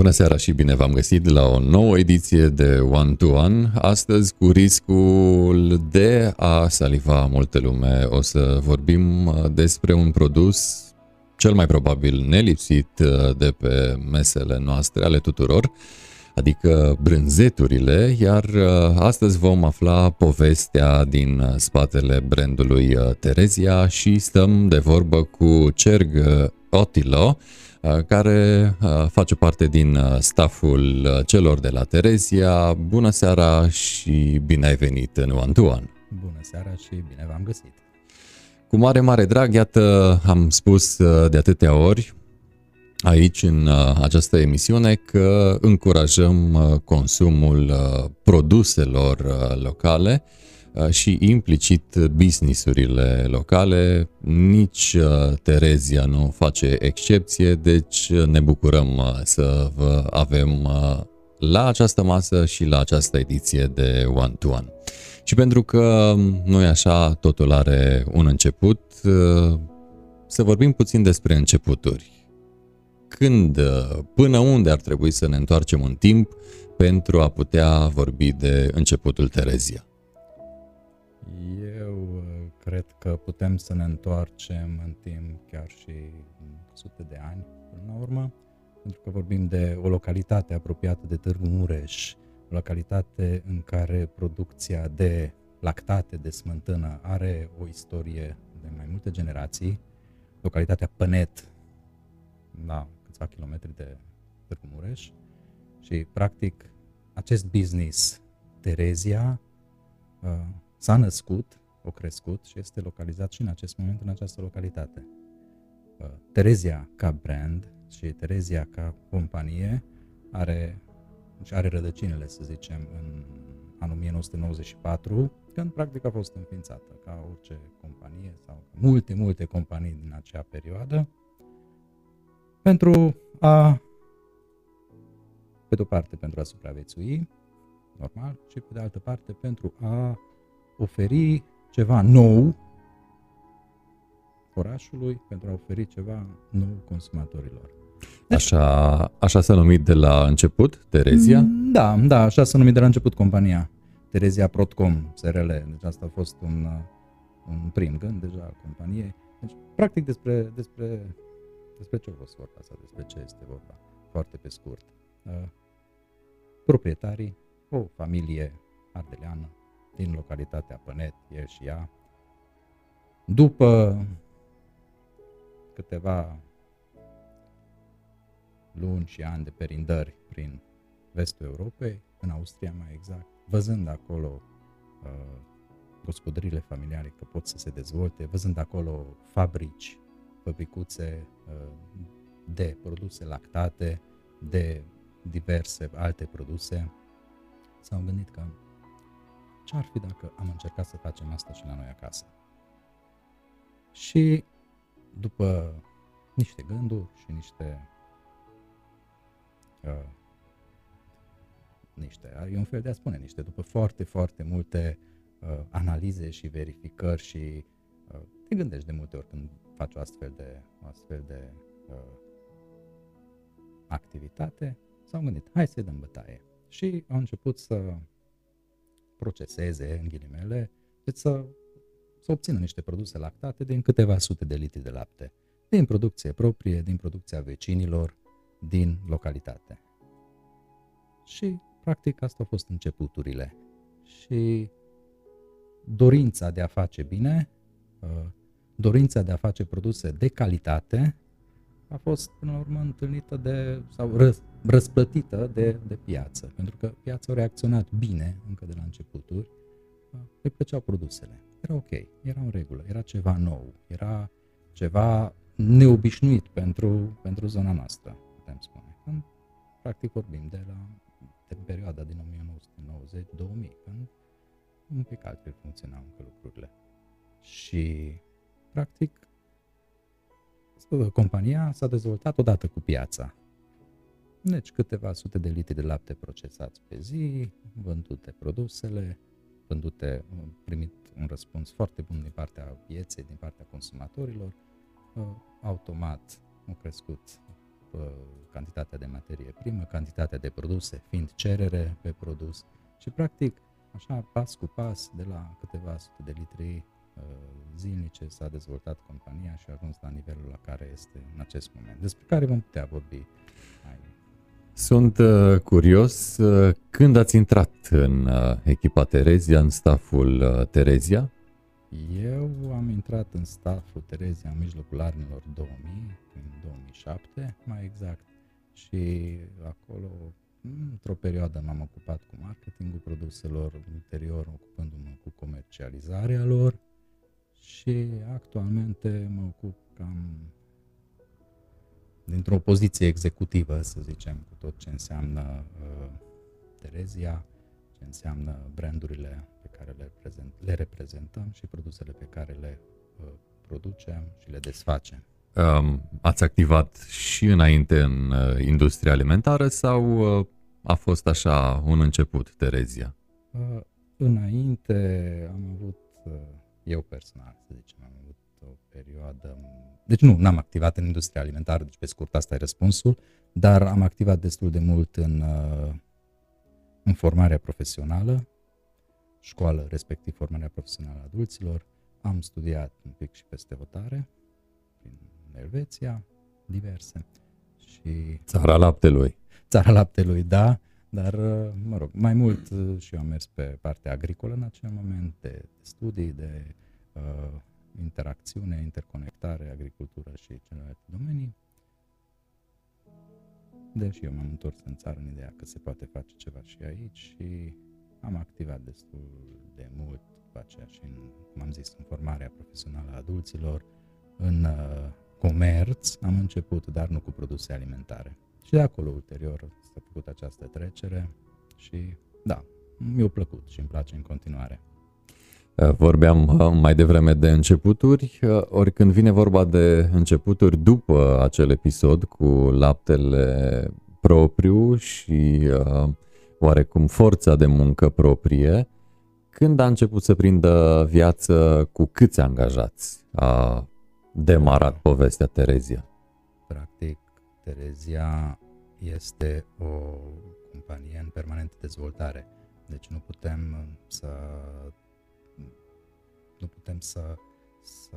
Bună seara și bine v-am găsit la o nouă ediție de One to One. Astăzi cu riscul de a saliva multe lume o să vorbim despre un produs cel mai probabil nelipsit de pe mesele noastre ale tuturor, adică brânzeturile, iar astăzi vom afla povestea din spatele brandului Terezia și stăm de vorbă cu Cerg Otilo, Uh, care uh, face parte din uh, stafful celor de la Terezia. Bună seara și bine ai venit în One to One. Bună seara și bine v-am găsit. Cu mare, mare drag, iată, am spus de atâtea ori aici în această emisiune că încurajăm consumul produselor locale Uh, și implicit businessurile locale. Nici uh, Terezia nu face excepție, deci uh, ne bucurăm să vă avem la această masă și la această ediție de One to One. Și pentru că noi așa totul are un început, să vorbim puțin despre începuturi. Când, până unde ar trebui să ne întoarcem în timp pentru a putea vorbi de începutul Terezia? Eu uh, cred că putem să ne întoarcem în timp chiar și sute de ani până la urmă, pentru că vorbim de o localitate apropiată de Târgu Mureș, o localitate în care producția de lactate de smântână are o istorie de mai multe generații, localitatea Pănet, la câțiva kilometri de Târgu Mureș, și practic acest business, Terezia, uh, s-a născut, o crescut și este localizat și în acest moment în această localitate. Uh, Terezia ca brand și Terezia ca companie are, deci are rădăcinile, să zicem, în anul 1994, când practic a fost înființată, ca orice companie sau multe, multe companii din acea perioadă, pentru a, pe de o parte, pentru a supraviețui, normal, și pe de altă parte, pentru a oferi ceva nou orașului, pentru a oferi ceva nou consumatorilor. Deci, așa, așa s-a numit de la început, Terezia? Mm, da, da, așa s-a numit de la început compania. Terezia Protcom SRL. Deci asta a fost un, un prim gând deja al companiei. Deci, practic despre, despre, despre ce a fost vorba asta, despre ce este vorba, foarte pe scurt. Uh, proprietarii, o familie ardeleană, din localitatea Pănet, el și ea. După câteva luni și ani de perindări prin vestul Europei, în Austria mai exact, văzând acolo uh, gospodările familiale că pot să se dezvolte, văzând acolo fabrici, fabricuțe uh, de produse lactate, de diverse alte produse, s-au gândit că ce ar fi dacă am încercat să facem asta și la noi acasă? Și după niște gânduri și niște uh, niște, e un fel de a spune niște, după foarte, foarte multe uh, analize și verificări și uh, te gândești de multe ori când faci o astfel de, o astfel de uh, activitate, s-au gândit, hai să-i dăm bătaie. Și au început să proceseze, în ghilimele, deci să, să obțină niște produse lactate din câteva sute de litri de lapte, din producție proprie, din producția vecinilor, din localitate. Și, practic, asta au fost începuturile. Și dorința de a face bine, uh, dorința de a face produse de calitate, a fost până la urmă întâlnită de, sau răs, răsplătită de, de piață, pentru că piața a reacționat bine încă de la începuturi, îi plăceau produsele. Era ok, era în regulă, era ceva nou, era ceva neobișnuit pentru, pentru zona noastră, putem spune. Când, practic vorbim de la de perioada din 1990-2000, când un pic altfel funcționau încă lucrurile. Și, practic, compania s-a dezvoltat odată cu piața. Deci câteva sute de litri de lapte procesați pe zi, vândute produsele, vândute, primit un răspuns foarte bun din partea pieței, din partea consumatorilor, automat au crescut uh, cantitatea de materie primă, cantitatea de produse, fiind cerere pe produs și practic așa pas cu pas de la câteva sute de litri uh, zilnice s-a dezvoltat compania și a ajuns la nivelul la care este în acest moment, despre care vom putea vorbi mai sunt uh, curios, uh, când ați intrat în uh, echipa Terezia, în staful uh, Terezia? Eu am intrat în staful Terezia în mijlocul anilor 2000, în 2007 mai exact, și acolo într-o perioadă m-am ocupat cu marketingul produselor, ulterior ocupându-mă cu comercializarea lor și actualmente mă ocup cam dintr-o poziție executivă, să zicem, cu tot ce înseamnă uh, Terezia, ce înseamnă brandurile pe care le, prezent, le reprezentăm și produsele pe care le uh, producem și le desfacem. Um, ați activat și înainte în uh, industria alimentară sau uh, a fost așa un început, Terezia? Uh, înainte am avut, uh, eu personal, să zicem, am avut o perioadă deci nu, n-am activat în industria alimentară, deci pe scurt asta e răspunsul, dar am activat destul de mult în, uh, în formarea profesională, școală, respectiv formarea profesională a adulților. Am studiat un pic și peste hotare, prin Elveția, diverse. Și Țara laptelui. Țara laptelui, da, dar, uh, mă rog, mai mult uh, și eu am mers pe partea agricolă în acel moment, de, de studii, de uh, interacțiune, interconectare, agricultură și celelalte domenii. Deși eu m-am întors în țară în ideea că se poate face ceva și aici și am activat destul de mult după aceea și, în, cum am zis, în formarea profesională a adulților, în uh, comerț am început, dar nu cu produse alimentare. Și de acolo, ulterior, s-a făcut această trecere și, da, mi-a plăcut și îmi place în continuare. Uh, vorbeam uh, mai devreme de începuturi, uh, ori când vine vorba de începuturi după acel episod cu laptele propriu și uh, oarecum forța de muncă proprie, când a început să prindă viață, cu câți angajați a demarat povestea Terezia? Practic, Terezia este o companie în permanentă dezvoltare, deci nu putem să nu putem să, să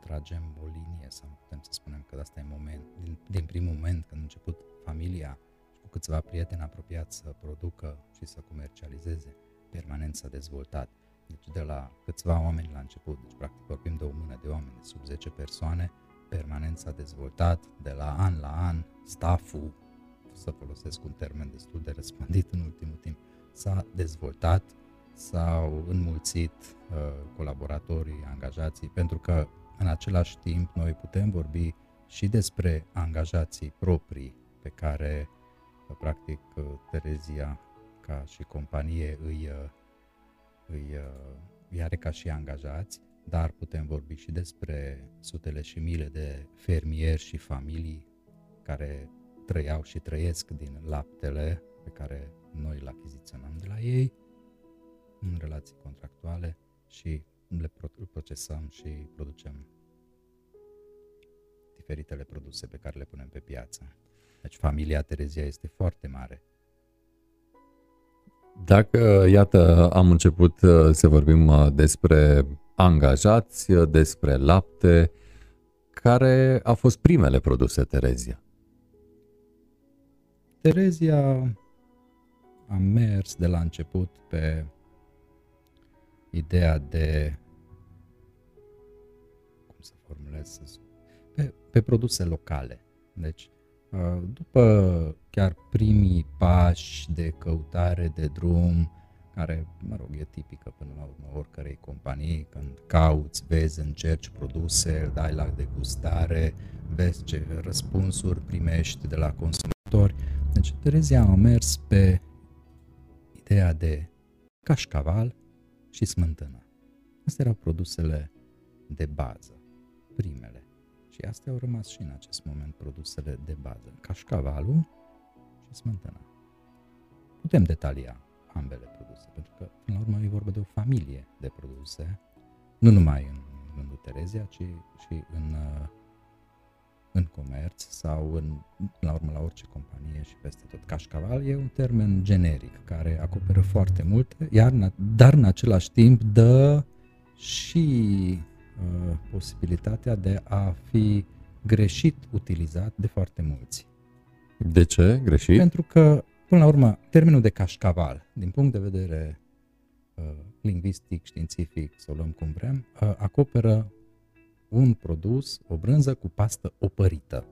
tragem o linie sau nu putem să spunem că asta e moment, din, din primul moment când a început familia și cu câțiva prieteni apropiați să producă și să comercializeze, permanent s-a dezvoltat. Deci de la câțiva oameni la început, deci practic vorbim de o mână de oameni, de sub 10 persoane, permanent s-a dezvoltat de la an la an, stafful, să folosesc un termen destul de răspândit în ultimul timp, s-a dezvoltat s-au înmulțit uh, colaboratorii, angajații, pentru că în același timp noi putem vorbi și despre angajații proprii pe care uh, practic uh, Terezia ca și companie îi, uh, îi, uh, îi are ca și angajați, dar putem vorbi și despre sutele și mile de fermieri și familii care trăiau și trăiesc din laptele pe care noi îl achiziționăm de la ei în relații contractuale și le procesăm și producem diferitele produse pe care le punem pe piață. Deci familia Terezia este foarte mare. Dacă, iată, am început uh, să vorbim uh, despre angajați, uh, despre lapte, care au fost primele produse Terezia? Terezia a mers de la început pe ideea de cum să formulez pe, pe produse locale. Deci, uh, după chiar primii pași de căutare de drum, care, mă rog, e tipică până la urmă oricărei companii, când cauți, vezi, încerci produse, îl dai la degustare, vezi ce răspunsuri primești de la consumatori. Deci Terezia a mers pe ideea de cașcaval, și smântână. Astea erau produsele de bază, primele. Și astea au rămas și în acest moment produsele de bază. Cașcavalul și smântâna. Putem detalia ambele produse, pentru că, până la urmă, e vorba de o familie de produse, nu numai în rândul Terezia, ci și în, în comerț sau în, la urmă la orice companie și peste tot. Cașcaval e un termen generic care acoperă foarte multe, iar, dar în același timp dă și uh, posibilitatea de a fi greșit utilizat de foarte mulți. De ce greșit? Pentru că, până la urmă, termenul de cașcaval, din punct de vedere uh, lingvistic, științific, să o luăm cum vrem, uh, acoperă un produs, o brânză cu pastă opărită.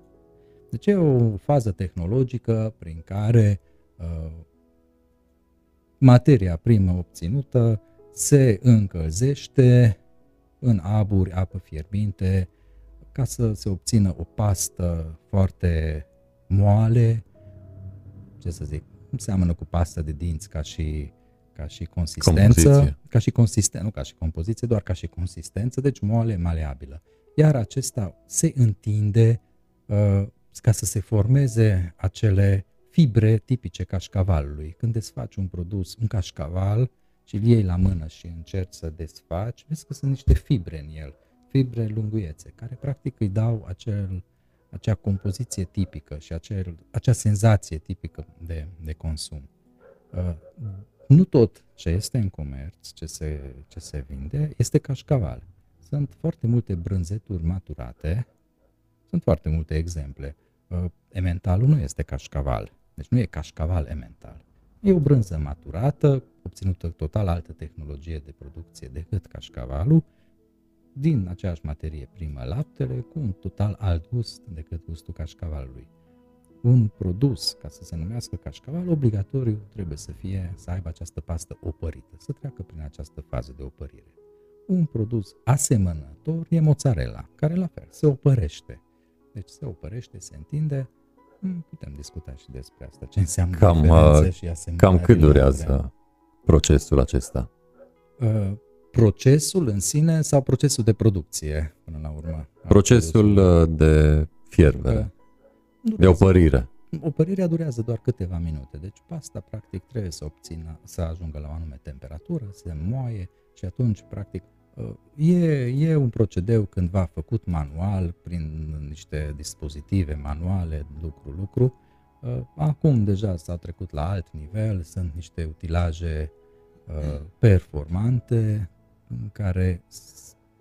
Deci e o fază tehnologică prin care uh, materia primă obținută se încălzește în aburi, apă fierbinte, ca să se obțină o pastă foarte moale, ce să zic, seamănă cu pasta de dinți ca și, ca și consistență, compoziție. ca și consistență, nu ca și compoziție, doar ca și consistență, deci moale, maleabilă. Iar acesta se întinde uh, ca să se formeze acele fibre tipice cașcavalului. Când desfaci un produs, un cașcaval, și îl iei la mână și încerci să desfaci, vezi că sunt niște fibre în el, fibre lunguiețe, care practic îi dau acel, acea compoziție tipică și acel, acea senzație tipică de, de consum. Uh, nu tot ce este în comerț, ce se, ce se vinde, este cașcaval. Sunt foarte multe brânzeturi maturate, sunt foarte multe exemple. Uh, ementalul nu este cașcaval, deci nu e cașcaval emental. E o brânză maturată, obținută total altă tehnologie de producție decât cașcavalul, din aceeași materie primă, laptele, cu un total alt gust decât gustul cașcavalului. Un produs, ca să se numească cașcaval, obligatoriu trebuie să fie, să aibă această pastă opărită, să treacă prin această fază de opărire. Un produs asemănător e mozzarella, care la fel se opărește. Deci se opărește, se întinde, hmm, putem discuta și despre asta, ce înseamnă cam, uh, și Cam cât durează procesul acesta? Uh, procesul în sine sau procesul de producție, până la urmă? Procesul uh, de fierbere, de opărire. Opărirea durează doar câteva minute, deci pasta practic trebuie să obțină, să ajungă la o anume temperatură, să moaie și atunci practic uh, E, e un procedeu cândva făcut manual, prin niște dispozitive manuale, lucru-lucru. Uh, acum deja s-a trecut la alt nivel, sunt niște utilaje performante, în care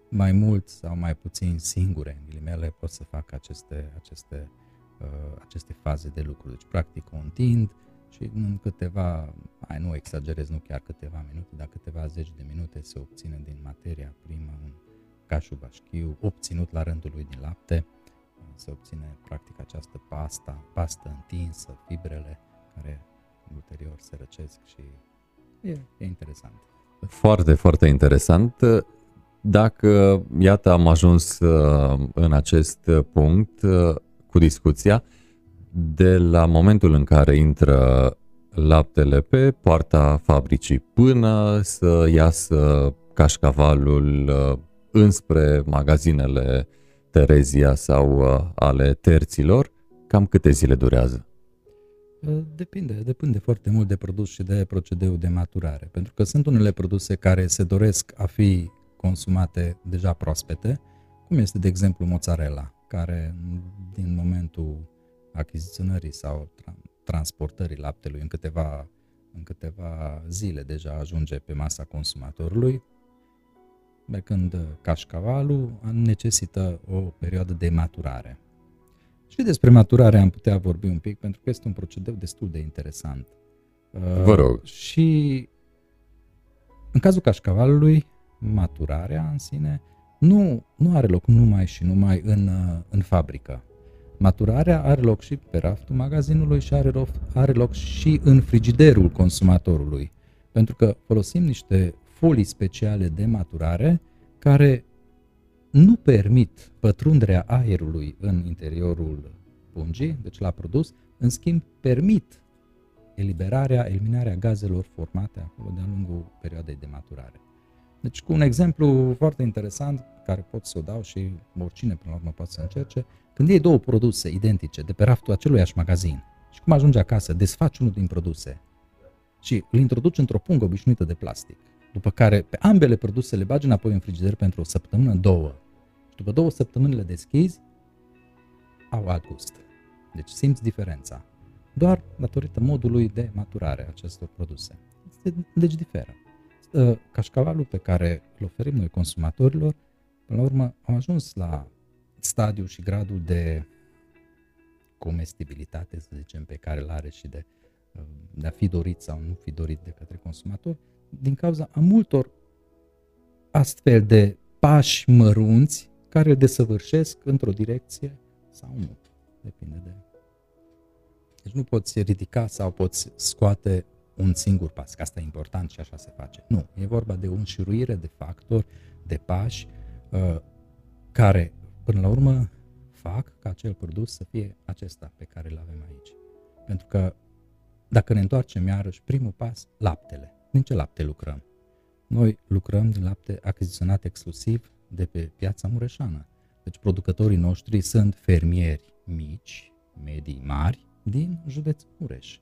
mai mult sau mai puțin singure, în ghilimele, pot să fac aceste, aceste, uh, aceste faze de lucru. Deci, practic, o întind și în câteva, hai, nu exagerez, nu chiar câteva minute, dar câteva zeci de minute se obține din materia primă un cașul bașchiu, obținut la rândul lui din lapte, se obține practic această pasta, pastă întinsă, fibrele care ulterior se răcesc și e, e interesant. Foarte, foarte interesant. Dacă, iată, am ajuns uh, în acest punct uh, cu discuția, de la momentul în care intră laptele pe poarta fabricii până să iasă cașcavalul uh, înspre magazinele Terezia sau ale terților, cam câte zile durează? Ă, depinde, depinde foarte mult de produs și de procedeu de maturare, pentru că sunt unele produse care se doresc a fi consumate deja proaspete, cum este de exemplu mozzarella, care din momentul achiziționării sau tra- transportării laptelui în câteva, în câteva zile deja ajunge pe masa consumatorului, pe când cașcavalul necesită o perioadă de maturare. Și despre maturare am putea vorbi un pic, pentru că este un procedeu destul de interesant. Vă rog. Uh, și în cazul cașcavalului, maturarea în sine nu, nu are loc numai și numai în, uh, în fabrică. Maturarea are loc și pe raftul magazinului și are loc, are loc și în frigiderul consumatorului. Pentru că folosim niște folii speciale de maturare care nu permit pătrunderea aerului în interiorul pungii, deci la produs, în schimb permit eliberarea, eliminarea gazelor formate acolo de-a lungul perioadei de maturare. Deci cu un exemplu foarte interesant, care pot să o dau și oricine până la urmă poate să încerce, când iei două produse identice de pe raftul aceluiași magazin și cum ajungi acasă, desfaci unul din produse și îl introduci într-o pungă obișnuită de plastic, după care pe ambele produse le bagi înapoi în frigider pentru o săptămână, două, și după două săptămâni le deschizi, au alt gust. Deci simți diferența. Doar datorită modului de maturare a acestor produse. Deci diferă. Ă, cașcavalul pe care îl oferim noi consumatorilor, până la urmă, am ajuns la stadiul și gradul de comestibilitate, să zicem, pe care îl are și de, ă, de a fi dorit sau nu fi dorit de către consumator, din cauza a multor astfel de pași mărunți care desăvârșesc într-o direcție sau nu. Depinde de... Deci nu poți ridica sau poți scoate un singur pas, că asta e important și așa se face. Nu, e vorba de o înșiruire de factori, de pași uh, care, până la urmă, fac ca acel produs să fie acesta pe care îl avem aici. Pentru că, dacă ne întoarcem iarăși, primul pas, laptele. Din ce lapte lucrăm? Noi lucrăm din lapte achiziționat exclusiv de pe piața mureșană. Deci producătorii noștri sunt fermieri mici, medii, mari, din județul Mureș,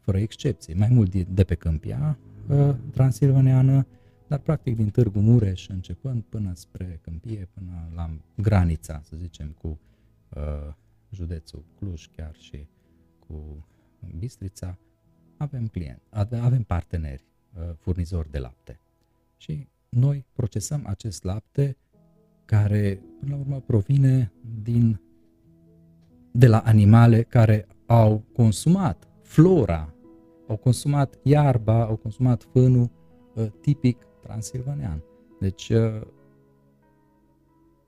fără excepție. Mai mult de pe Câmpia ă, transilvaneană, dar practic din Târgu Mureș, începând până spre Câmpie, până la granița, să zicem, cu uh, județul Cluj chiar și cu Bistrița, avem clienți, avem parteneri, uh, furnizori de lapte. Și noi procesăm acest lapte care, până la urmă, provine din, de la animale care au consumat flora, au consumat iarba, au consumat fânul uh, tipic transilvanean. Deci uh,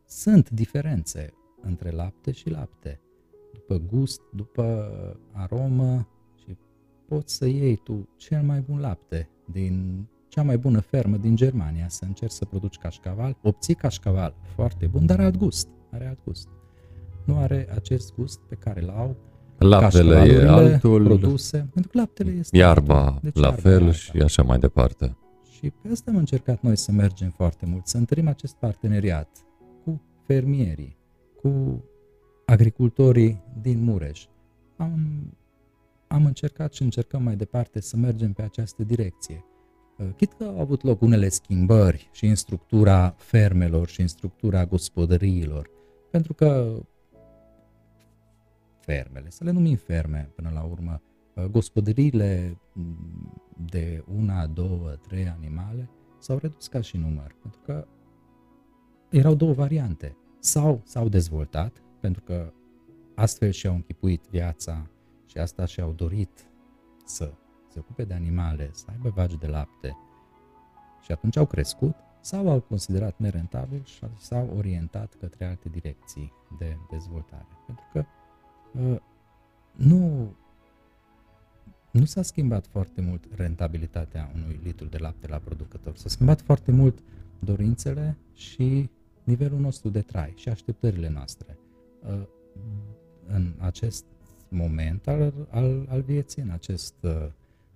sunt diferențe între lapte și lapte, după gust, după aromă și poți să iei tu cel mai bun lapte din cea mai bună fermă din Germania să încerci să produci cașcaval, obții cașcaval foarte bun, dar alt gust, are alt gust. Nu are acest gust pe care îl au Laptele e altul, produse, pentru că laptele este iarba altul. Deci la fel iarba. și așa mai departe. Și pe asta am încercat noi să mergem foarte mult, să întărim acest parteneriat cu fermierii, cu agricultorii din Mureș. Am, am încercat și încercăm mai departe să mergem pe această direcție. Uh, chit că au avut loc unele schimbări și în structura fermelor și în structura gospodăriilor, pentru că fermele, să le numim ferme până la urmă, uh, gospodăriile mm, de una, două, trei animale s-au redus ca și număr, pentru că erau două variante. Sau s-au dezvoltat, pentru că astfel și-au închipuit viața și asta și-au dorit să se ocupe de animale, să aibă vagi de lapte și atunci au crescut sau au considerat nerentabil și s-au orientat către alte direcții de dezvoltare. Pentru că uh, nu, nu s-a schimbat foarte mult rentabilitatea unui litru de lapte la producător. S-a schimbat foarte mult dorințele și nivelul nostru de trai și așteptările noastre. Uh, în acest moment al, al, al vieții, în acest uh,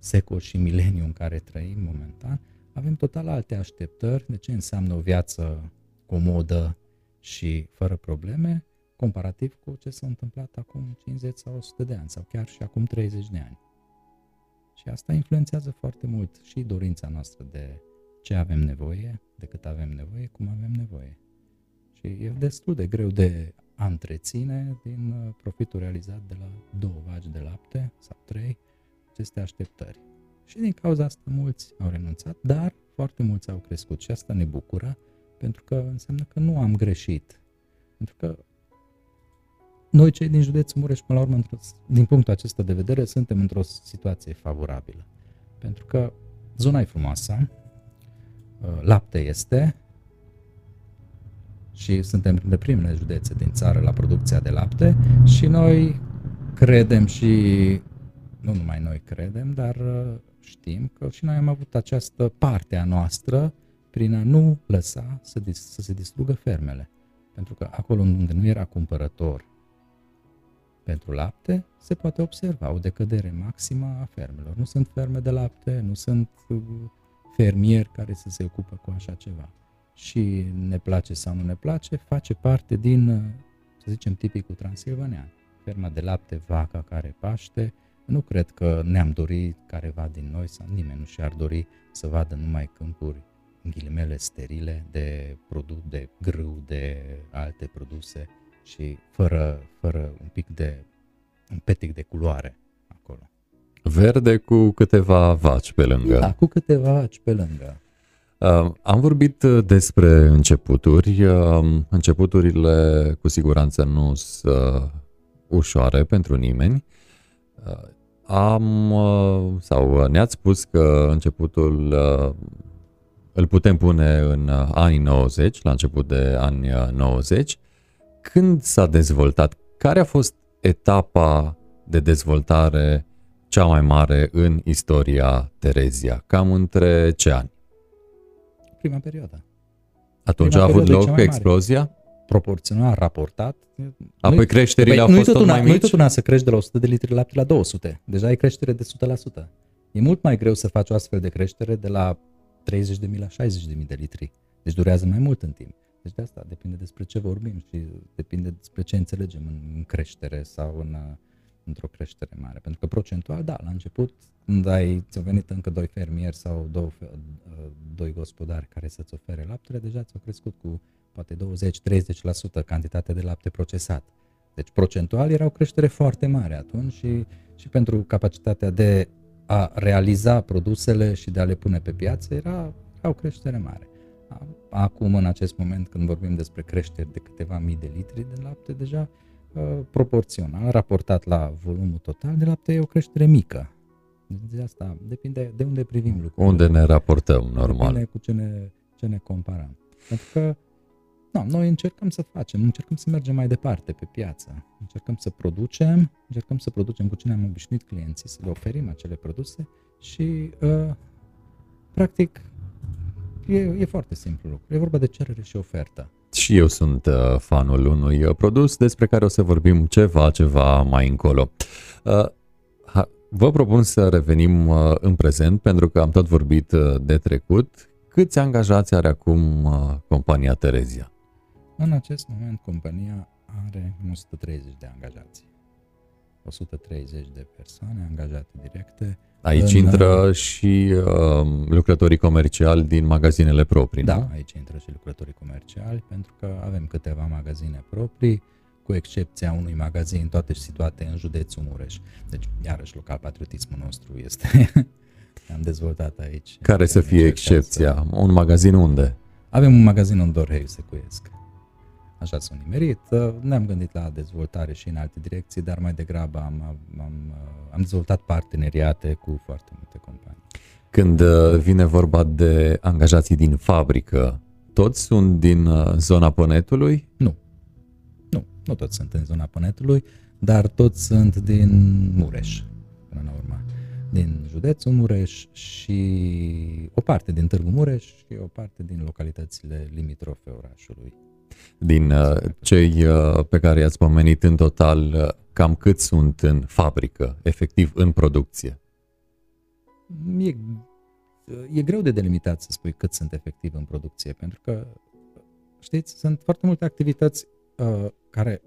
secol și mileniu în care trăim momentan, avem total alte așteptări de ce înseamnă o viață comodă și fără probleme, comparativ cu ce s-a întâmplat acum 50 sau 100 de ani sau chiar și acum 30 de ani. Și asta influențează foarte mult și dorința noastră de ce avem nevoie, de cât avem nevoie, cum avem nevoie. Și e destul de greu de a întreține din uh, profitul realizat de la două vagi de lapte sau trei, aceste așteptări. Și din cauza asta mulți au renunțat, dar foarte mulți au crescut și asta ne bucură pentru că înseamnă că nu am greșit. Pentru că noi cei din județul Mureș, până la urmă, din punctul acesta de vedere, suntem într-o situație favorabilă. Pentru că zona e frumoasă, uh, lapte este și suntem de primele județe din țară la producția de lapte și noi credem și nu numai noi credem, dar uh, știm că și noi am avut această parte a noastră prin a nu lăsa să, dis- să se distrugă fermele. Pentru că acolo unde nu era cumpărător pentru lapte, se poate observa o decădere maximă a fermelor. Nu sunt ferme de lapte, nu sunt uh, fermieri care să se ocupă cu așa ceva. Și ne place sau nu ne place, face parte din, uh, să zicem, tipicul transilvanean. Ferma de lapte, vaca care paște, nu cred că ne-am dorit careva din noi sau nimeni nu și-ar dori să vadă numai câmpuri în ghilimele sterile de produs, de grâu, de alte produse și fără, fără un pic de, un petic de culoare acolo. Verde cu câteva vaci pe lângă. Da, cu câteva vaci pe lângă. Uh, am vorbit uh, despre începuturi. Uh, începuturile cu siguranță nu sunt uh, ușoare pentru nimeni. Uh, am uh, sau ne-ați spus că începutul uh, îl putem pune în uh, anii 90, la început de ani 90. Când s-a dezvoltat? Care a fost etapa de dezvoltare cea mai mare în istoria Terezia? Cam între ce ani? Prima perioadă. Atunci Prima a avut perioadă e cea loc mai explozia? Proporțional raportat. Apoi nu-i- creșterile Păi au nu-i fost tot tot una, mai Nu-i mici? tot una să crești de la 100 de litri de lapte la 200. Deja e creștere de 100%. E mult mai greu să faci o astfel de creștere de la 30.000 la 60.000 de litri. Deci durează mai mult în timp. Deci de asta depinde despre ce vorbim și depinde despre ce înțelegem în, în creștere sau în, uh, într-o creștere mare. Pentru că procentual, da, la început, când ai, ți-au venit încă doi fermieri sau două, fe- uh, doi gospodari care să-ți ofere laptele, deja ți-au crescut cu poate 20-30% cantitatea de lapte procesat. Deci procentual era o creștere foarte mare atunci și, și pentru capacitatea de a realiza produsele și de a le pune pe piață era, era o creștere mare. A- Acum, în acest moment, când vorbim despre creșteri de câteva mii de litri de lapte, deja uh, proporțional, raportat la volumul total de lapte, e o creștere mică. De asta depinde de unde privim lucrurile. Unde ne raportăm, normal. Depinde cu ce ne, ce ne comparăm. Pentru că nu, noi încercăm să facem, încercăm să mergem mai departe pe piață, încercăm să producem, încercăm să producem cu ce ne-am obișnuit clienții, să le oferim acele produse și, uh, practic, e, e foarte simplu lucru. E vorba de cerere și ofertă. Și eu sunt uh, fanul unui uh, produs despre care o să vorbim ceva, ceva mai încolo. Uh, ha- Vă propun să revenim uh, în prezent, pentru că am tot vorbit uh, de trecut. Câți angajați are acum uh, compania Terezia? În acest moment, compania are 130 de angajați. 130 de persoane angajate directe. Aici În, intră și uh, lucrătorii comerciali din magazinele proprii, Da, nu? aici intră și lucrătorii comerciali, pentru că avem câteva magazine proprii, cu excepția unui magazin, toate situate în județul Mureș. Deci, iarăși, local patriotismul nostru este... am dezvoltat aici. Care să Am fie încercat excepția? Un magazin unde? Avem un magazin în Dorhei, Secuiesc. Așa s-a nimerit. Uh, Ne-am gândit la dezvoltare și în alte direcții, dar mai degrabă am, am, am, uh, am dezvoltat parteneriate cu foarte multe companii. Când uh, vine vorba de angajații din fabrică, toți sunt din uh, zona Pănetului? Nu. Nu, nu toți sunt în zona Pănetului, dar toți sunt din Mureș, până la urmă. Din județul Mureș și o parte din Târgu Mureș și o parte din localitățile limitrofe orașului. Din uh, cei uh, pe care i-ați pomenit în total, uh, cam cât sunt în fabrică, efectiv în producție? E, e greu de delimitat să spui cât sunt efectiv în producție, pentru că, știți, sunt foarte multe activități uh, care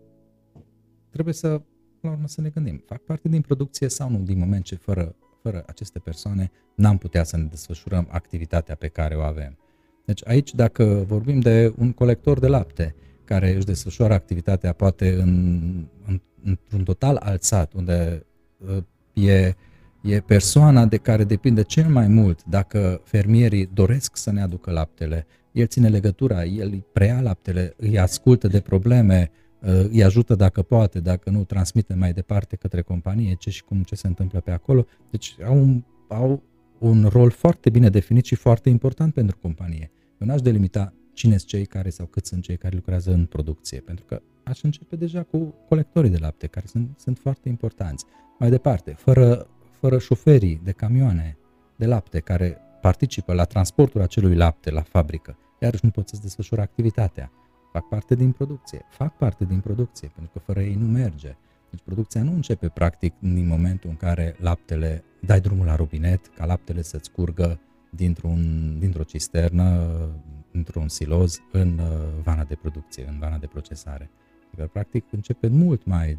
trebuie să, la urmă, să ne gândim. Fac parte din producție sau nu, din moment ce fără, fără aceste persoane n-am putea să ne desfășurăm activitatea pe care o avem. Deci aici, dacă vorbim de un colector de lapte care își desfășoară activitatea poate în, în, într-un total alt sat, unde uh, e e persoana de care depinde cel mai mult dacă fermierii doresc să ne aducă laptele. El ține legătura, el îi preia laptele, îi ascultă de probleme, uh, îi ajută dacă poate, dacă nu, transmite mai departe către companie ce și cum ce se întâmplă pe acolo. Deci au un, au un rol foarte bine definit și foarte important pentru companie. Eu n-aș delimita cine sunt cei care sau cât sunt cei care lucrează în producție, pentru că aș începe deja cu colectorii de lapte, care sunt, sunt foarte importanți. Mai departe, fără fără șoferii de camioane de lapte care participă la transportul acelui lapte la fabrică, iarăși nu pot să-ți desfășoare activitatea. Fac parte din producție. Fac parte din producție, pentru că fără ei nu merge. Deci producția nu începe practic din momentul în care laptele, dai drumul la robinet, ca laptele să-ți curgă dintr-un, dintr-o cisternă, într-un siloz, în uh, vana de producție, în vana de procesare. Adică, practic, începe mult mai,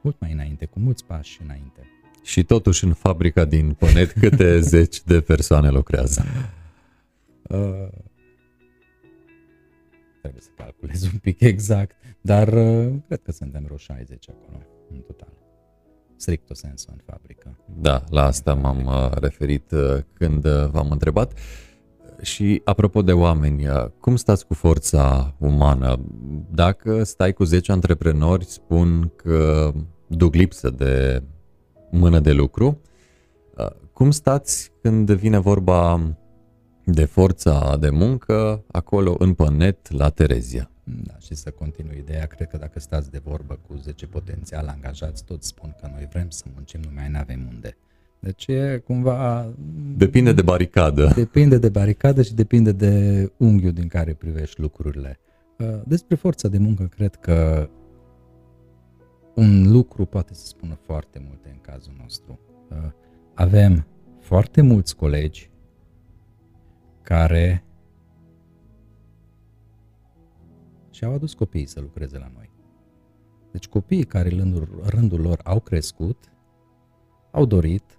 mult mai înainte, cu mulți pași înainte. Și totuși în fabrica din Pănet câte zeci de persoane lucrează? Uh, trebuie să calculez un pic exact, dar uh, cred că suntem vreo 60 acolo, în total. Stricto sensu în fabrică. Da, la asta m-am uh, referit uh, când uh, v-am întrebat. Și apropo de oameni, uh, cum stați cu forța umană? Dacă stai cu 10 antreprenori, spun că duc lipsă de mână de lucru. Uh, Cum stați când vine vorba de forța de muncă acolo în Pănet la Terezia? Da, și să continui ideea, cred că dacă stați de vorbă cu 10 potențial angajați, toți spun că noi vrem să muncim, numai nu avem unde. Deci e cumva... Depinde de baricadă. Depinde de baricadă și depinde de unghiul din care privești lucrurile. Uh, Despre forța de muncă, cred că un lucru poate să spună foarte multe în cazul nostru. Uh, Avem foarte mulți colegi care și-au adus copiii să lucreze la noi. Deci copiii care în rândul, rândul lor au crescut, au dorit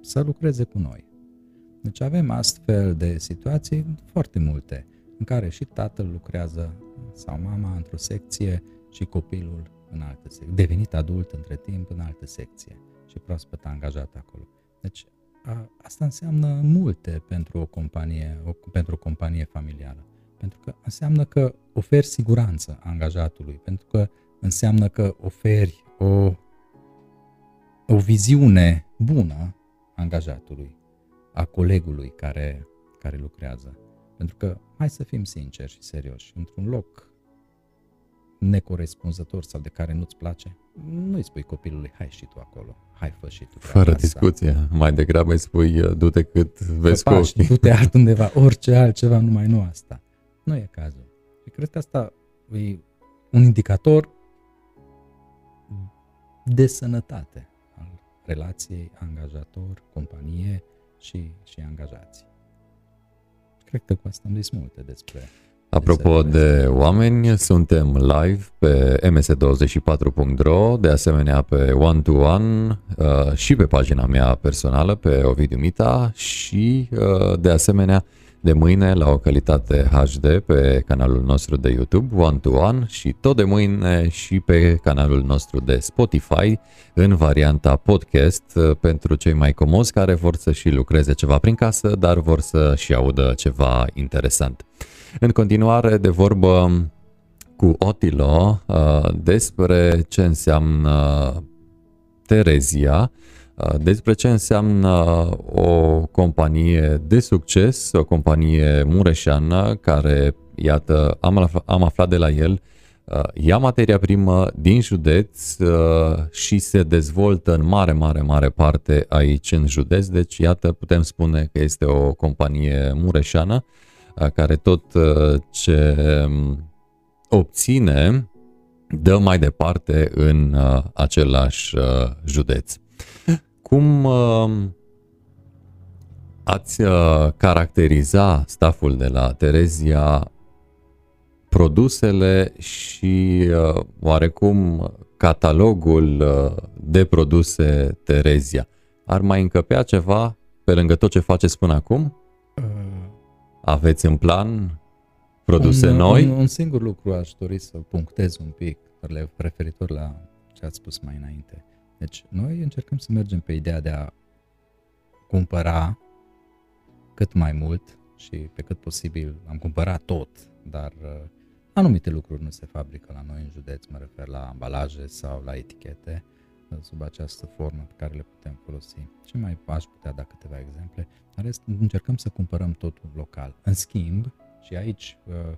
să lucreze cu noi. Deci avem astfel de situații foarte multe, în care și tatăl lucrează sau mama într-o secție și copilul în altă secție, devenit adult între timp în altă secție și proaspăt angajat acolo. Deci a, asta înseamnă multe pentru o companie, o, pentru o companie familială. Pentru că înseamnă că oferi siguranță angajatului, pentru că înseamnă că oferi o, o viziune bună angajatului, a colegului care, care lucrează. Pentru că, hai să fim sinceri și serioși, într-un loc necorespunzător sau de care nu-ți place, nu-i spui copilului, hai și tu acolo, hai fă și tu. Fără treaba asta. discuție. Mai degrabă îi spui uh, du-te cât vezi cu Păpași, ochii. du-te altundeva, orice altceva, numai nu asta. Nu e cazul. Și cred că asta e un indicator de sănătate al relației angajator-companie și, și angajați. Cred că cu asta am zis multe despre Apropo de oameni, suntem live pe ms24.ro, de asemenea pe One to One uh, și pe pagina mea personală, pe Ovidiu Mita și uh, de asemenea de mâine la o calitate HD pe canalul nostru de YouTube One to One și tot de mâine și pe canalul nostru de Spotify în varianta podcast uh, pentru cei mai comozi care vor să și lucreze ceva prin casă, dar vor să și audă ceva interesant. În continuare, de vorbă cu Otilo uh, despre ce înseamnă Terezia, uh, despre ce înseamnă o companie de succes, o companie mureșeană care, iată, am, afla- am aflat de la el, uh, ia materia primă din județ uh, și se dezvoltă în mare, mare, mare parte aici în județ, deci iată, putem spune că este o companie mureșeană uh, care tot uh, ce um, obține dă mai departe în uh, același uh, județ. Cum uh, ați uh, caracteriza staful de la Terezia produsele și uh, oarecum catalogul uh, de produse Terezia? Ar mai încăpea ceva pe lângă tot ce faceți până acum? Uh, Aveți în plan produse un, noi? Un, un singur lucru aș dori să punctez un pic le- referitor la ce ați spus mai înainte. Deci, noi încercăm să mergem pe ideea de a cumpăra cât mai mult și pe cât posibil am cumpărat tot, dar uh, anumite lucruri nu se fabrică la noi în județ, mă refer la ambalaje sau la etichete uh, sub această formă pe care le putem folosi. Și mai aș putea da câteva exemple. În rest, încercăm să cumpărăm totul local. În schimb, și aici uh,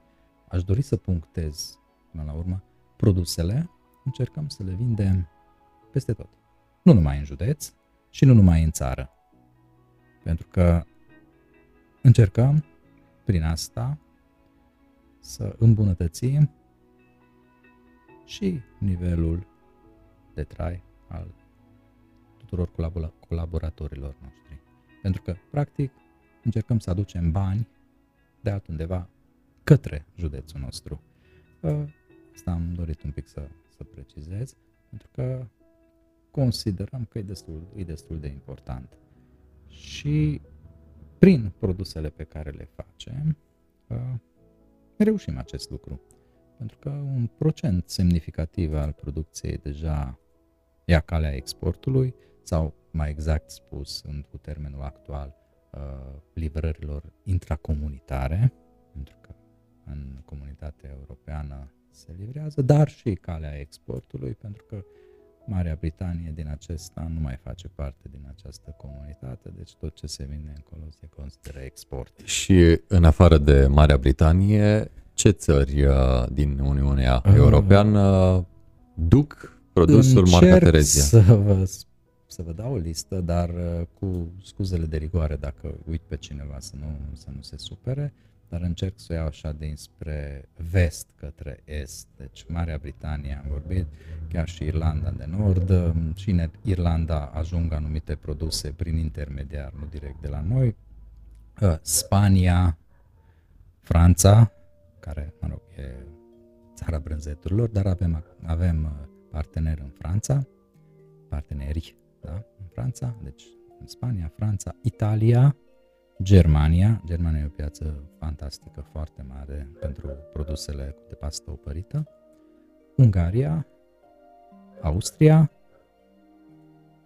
aș dori să punctez până la urmă, produsele încercăm să le vindem peste tot. Nu numai în județ și nu numai în țară. Pentru că încercăm prin asta să îmbunătățim și nivelul de trai al tuturor colabora- colaboratorilor noștri. Pentru că, practic, încercăm să aducem bani de altundeva către județul nostru. Uh, Asta am dorit un pic să, să precizez, pentru că considerăm că e destul, e destul de important. Și prin produsele pe care le facem, reușim acest lucru. Pentru că un procent semnificativ al producției deja ia calea exportului sau, mai exact spus, în, cu termenul actual, livrărilor intracomunitare, pentru că în comunitatea europeană se livrează, dar și calea exportului, pentru că Marea Britanie din acest an nu mai face parte din această comunitate, deci tot ce se vinde încolo se consideră export. Și în afară de Marea Britanie, ce țări uh, din Uniunea uh, Europeană duc produsul Marca Terezia? să vă, să vă dau o listă, dar uh, cu scuzele de rigoare dacă uit pe cineva să nu, să nu se supere dar încerc să o iau așa dinspre vest către est, deci Marea Britanie am vorbit, chiar și Irlanda de Nord, și în Irlanda ajung anumite produse prin intermediar, nu direct de la noi, uh, Spania, Franța, care, mă rog, e țara brânzeturilor, dar avem, avem uh, parteneri în Franța, parteneri, da, în Franța, deci în Spania, Franța, Italia, Germania. Germania e o piață fantastică, foarte mare pentru produsele de pastă opărită. Ungaria, Austria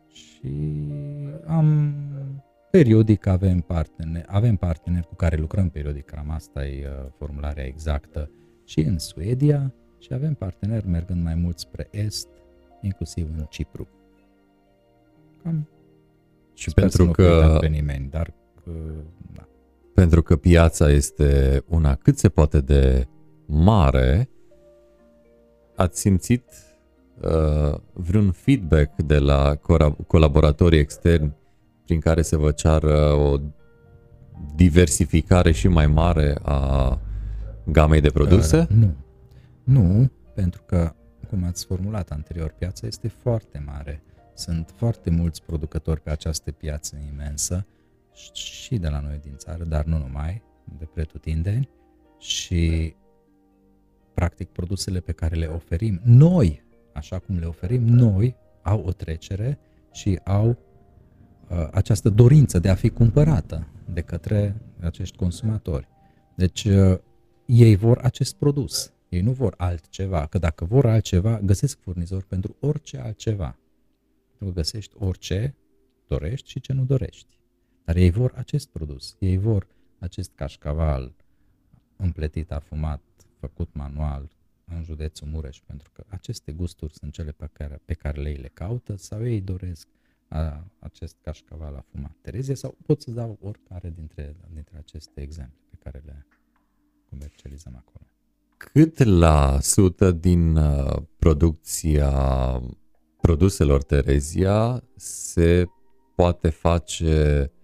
și am periodic avem parteneri, avem parteneri cu care lucrăm periodic, cam asta e uh, formularea exactă, și în Suedia și avem parteneri mergând mai mult spre est, inclusiv în Cipru. Cam și pentru că pe nimeni, dar da. Pentru că piața este una cât se poate de mare, ați simțit uh, vreun feedback de la colaboratorii externi prin care se vă ceară o diversificare și mai mare a gamei de produse? Uh, nu. Nu, pentru că, cum ați formulat anterior, piața este foarte mare. Sunt foarte mulți producători pe această piață imensă și de la noi din țară, dar nu numai, de pretutindeni și practic produsele pe care le oferim noi, așa cum le oferim noi, au o trecere și au uh, această dorință de a fi cumpărată de către acești consumatori. Deci uh, ei vor acest produs, ei nu vor altceva, că dacă vor altceva, găsesc furnizor pentru orice altceva. Tu găsești orice dorești și ce nu dorești. Dar ei vor acest produs, ei vor acest cașcaval împletit, afumat, făcut manual în județul Mureș, pentru că aceste gusturi sunt cele pe care, pe care le, le caută sau ei doresc a, acest cașcaval afumat Terezie sau pot să dau oricare dintre, dintre aceste exemple pe care le comercializăm acolo. Cât la sută din uh, producția produselor Terezia se poate face Um,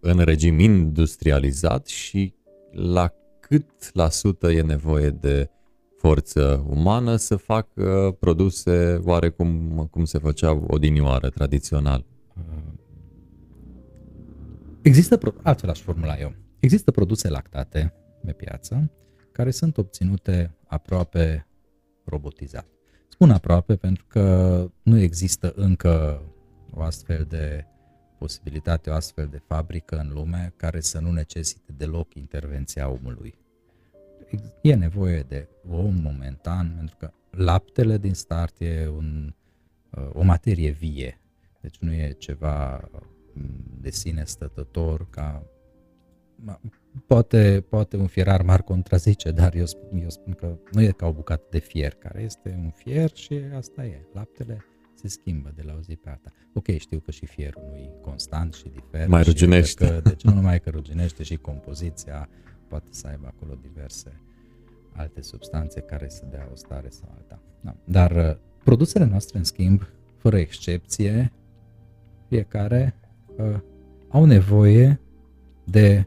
în regim industrializat și la cât la sută e nevoie de forță umană să facă produse oarecum cum se făceau odinioară, tradițional. Există, altfel aș formula eu, există produse lactate pe piață care sunt obținute aproape robotizat. Spun aproape pentru că nu există încă o astfel de posibilitate o astfel de fabrică în lume care să nu necesite deloc intervenția omului. E nevoie de om momentan, pentru că laptele din start e un, uh, o materie vie, deci nu e ceva mm, de sine stătător ca poate, poate un fierar m-ar contrazice, dar eu spun, eu spun că nu e ca o bucată de fier, care este un fier și asta e. Laptele se schimbă de la o zi pe alta. Ok, știu că și fierul nu e constant și diferă. Mai ruginește. Că, deci nu numai că ruginește și compoziția poate să aibă acolo diverse alte substanțe care să dea o stare sau alta. Da. Dar uh, produsele noastre, în schimb, fără excepție, fiecare uh, au nevoie de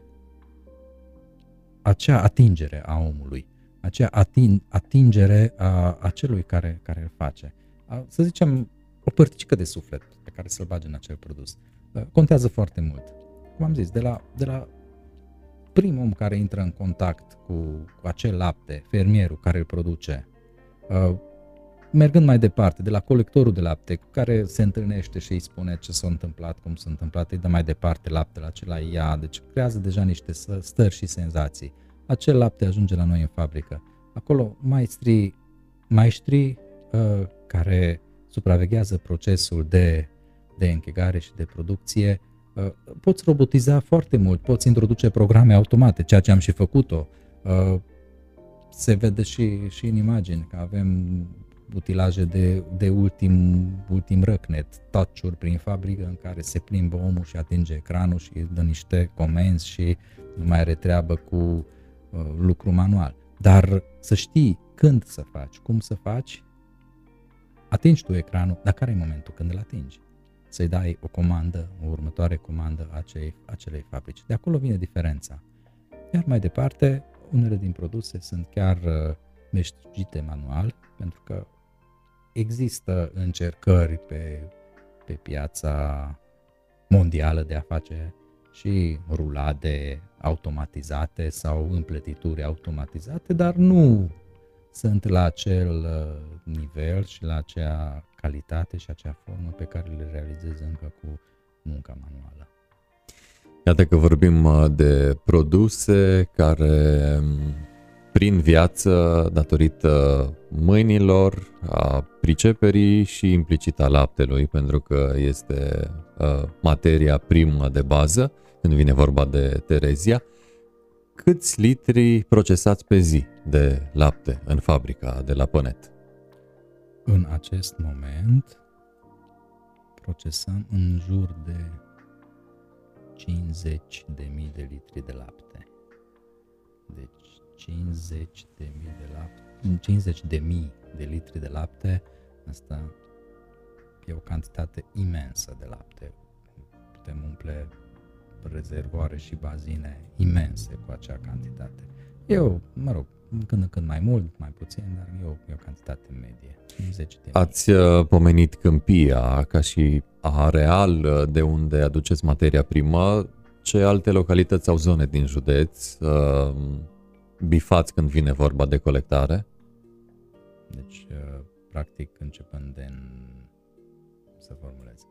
acea atingere a omului, acea atin, atingere a, a celui care, care îl face. A, să zicem, o părticică de suflet pe care să-l bage în acel produs. Uh, contează foarte mult. Cum am zis, de la, de la primul om care intră în contact cu, cu acel lapte, fermierul care îl produce, uh, mergând mai departe, de la colectorul de lapte, cu care se întâlnește și îi spune ce s-a întâmplat, cum s-a întâmplat, îi dă mai departe laptele acela, ia, deci creează deja niște stări și senzații. acel lapte ajunge la noi în fabrică. Acolo maestrii, maestrii uh, care supraveghează procesul de, de închegare și de producție, uh, poți robotiza foarte mult, poți introduce programe automate, ceea ce am și făcut-o. Uh, se vede și, și în imagini că avem utilaje de, de ultim, ultim răcnet, touch prin fabrică în care se plimbă omul și atinge ecranul și dă niște comenzi și nu mai are treabă cu uh, lucru manual. Dar să știi când să faci, cum să faci, atingi tu ecranul, dar care e momentul când îl atingi? Să-i dai o comandă, o următoare comandă acelei, acelei fabrici. De acolo vine diferența. Iar mai departe, unele din produse sunt chiar uh, meștigite manual, pentru că există încercări pe, pe piața mondială de a face și rulade automatizate sau împletituri automatizate, dar nu sunt la acel uh, nivel și la acea calitate și acea formă pe care le realizez încă cu munca manuală. Iată că vorbim uh, de produse care um, prin viață, datorită mâinilor, a priceperii și implicit a laptelui, pentru că este uh, materia primă de bază când vine vorba de Terezia. Câți litri procesați pe zi de lapte în fabrica de la Pănet? În acest moment procesăm în jur de 50 de mii de litri de lapte. Deci 50 de mii de lapte, 50 de mii de litri de lapte, asta e o cantitate imensă de lapte. Putem umple rezervoare și bazine imense cu acea cantitate. Eu, mă rog, când în când mai mult, mai puțin, dar e o, e o cantitate medie. 50 de Ați uh, pomenit câmpia ca și areal uh, de unde aduceți materia primă. Ce alte localități sau zone din județ uh, bifați când vine vorba de colectare? Deci, uh, practic, începând din, să formulez,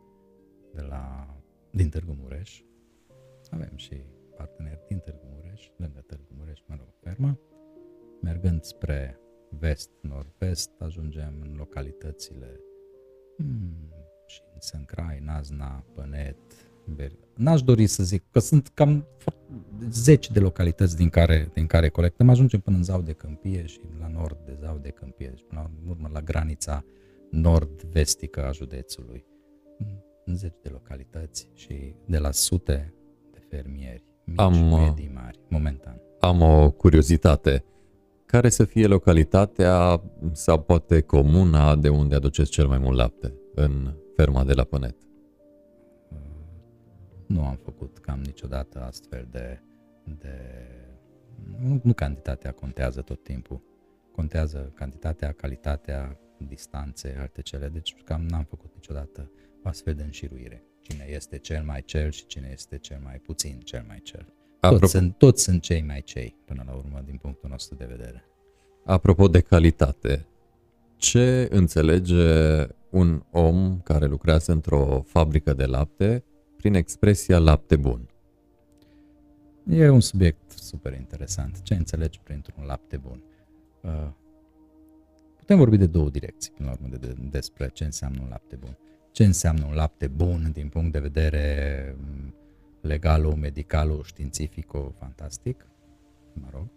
de la, din Târgu Mureș, avem și parteneri din Târgu Mureș, lângă Târgu Mureș, mă rog, ferma, mergând spre vest-nord-vest, ajungem în localitățile hmm, și în Sâncrai, Nazna, Pănet, Ber- N-aș dori să zic că sunt cam zeci de localități din care, din care colectăm. Ajungem până în Zau de Câmpie și la nord de Zau de Câmpie, deci până la urmă la granița nord-vestică a județului. În zeci de localități și de la sute de fermieri mici, am, medii, mari, momentan. Am o curiozitate. Care să fie localitatea sau poate comuna de unde aduceți cel mai mult lapte în ferma de la Pănet? Nu am făcut cam niciodată astfel de... de nu, nu cantitatea contează tot timpul. Contează cantitatea, calitatea, distanțe, alte cele. Deci cam n-am făcut niciodată o astfel de înșiruire. Cine este cel mai cel și cine este cel mai puțin cel mai cel. Apropo, toți, sunt, toți sunt cei mai cei, până la urmă, din punctul nostru de vedere. Apropo de calitate, ce înțelege un om care lucrează într-o fabrică de lapte prin expresia lapte bun? E un subiect super interesant. Ce înțelegi printr-un lapte bun? Uh, putem vorbi de două direcții, până la urmă, de, de, despre ce înseamnă un lapte bun. Ce înseamnă un lapte bun din punct de vedere mm, legal, medical, științific, fantastic, mă rog.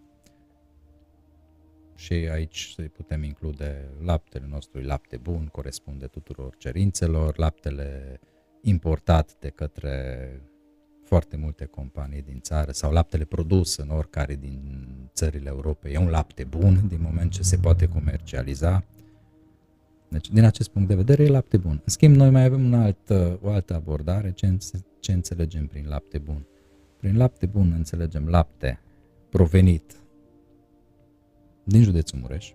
Și aici putem include laptele nostru, lapte bun, corespunde tuturor cerințelor, laptele importat de către foarte multe companii din țară sau laptele produs în oricare din țările Europei e un lapte bun din moment ce se poate comercializa. Deci, din acest punct de vedere, e lapte bun. În schimb, noi mai avem un alt, o altă abordare. Ce, ce înțelegem prin lapte bun? Prin lapte bun înțelegem lapte provenit din județul Mureș,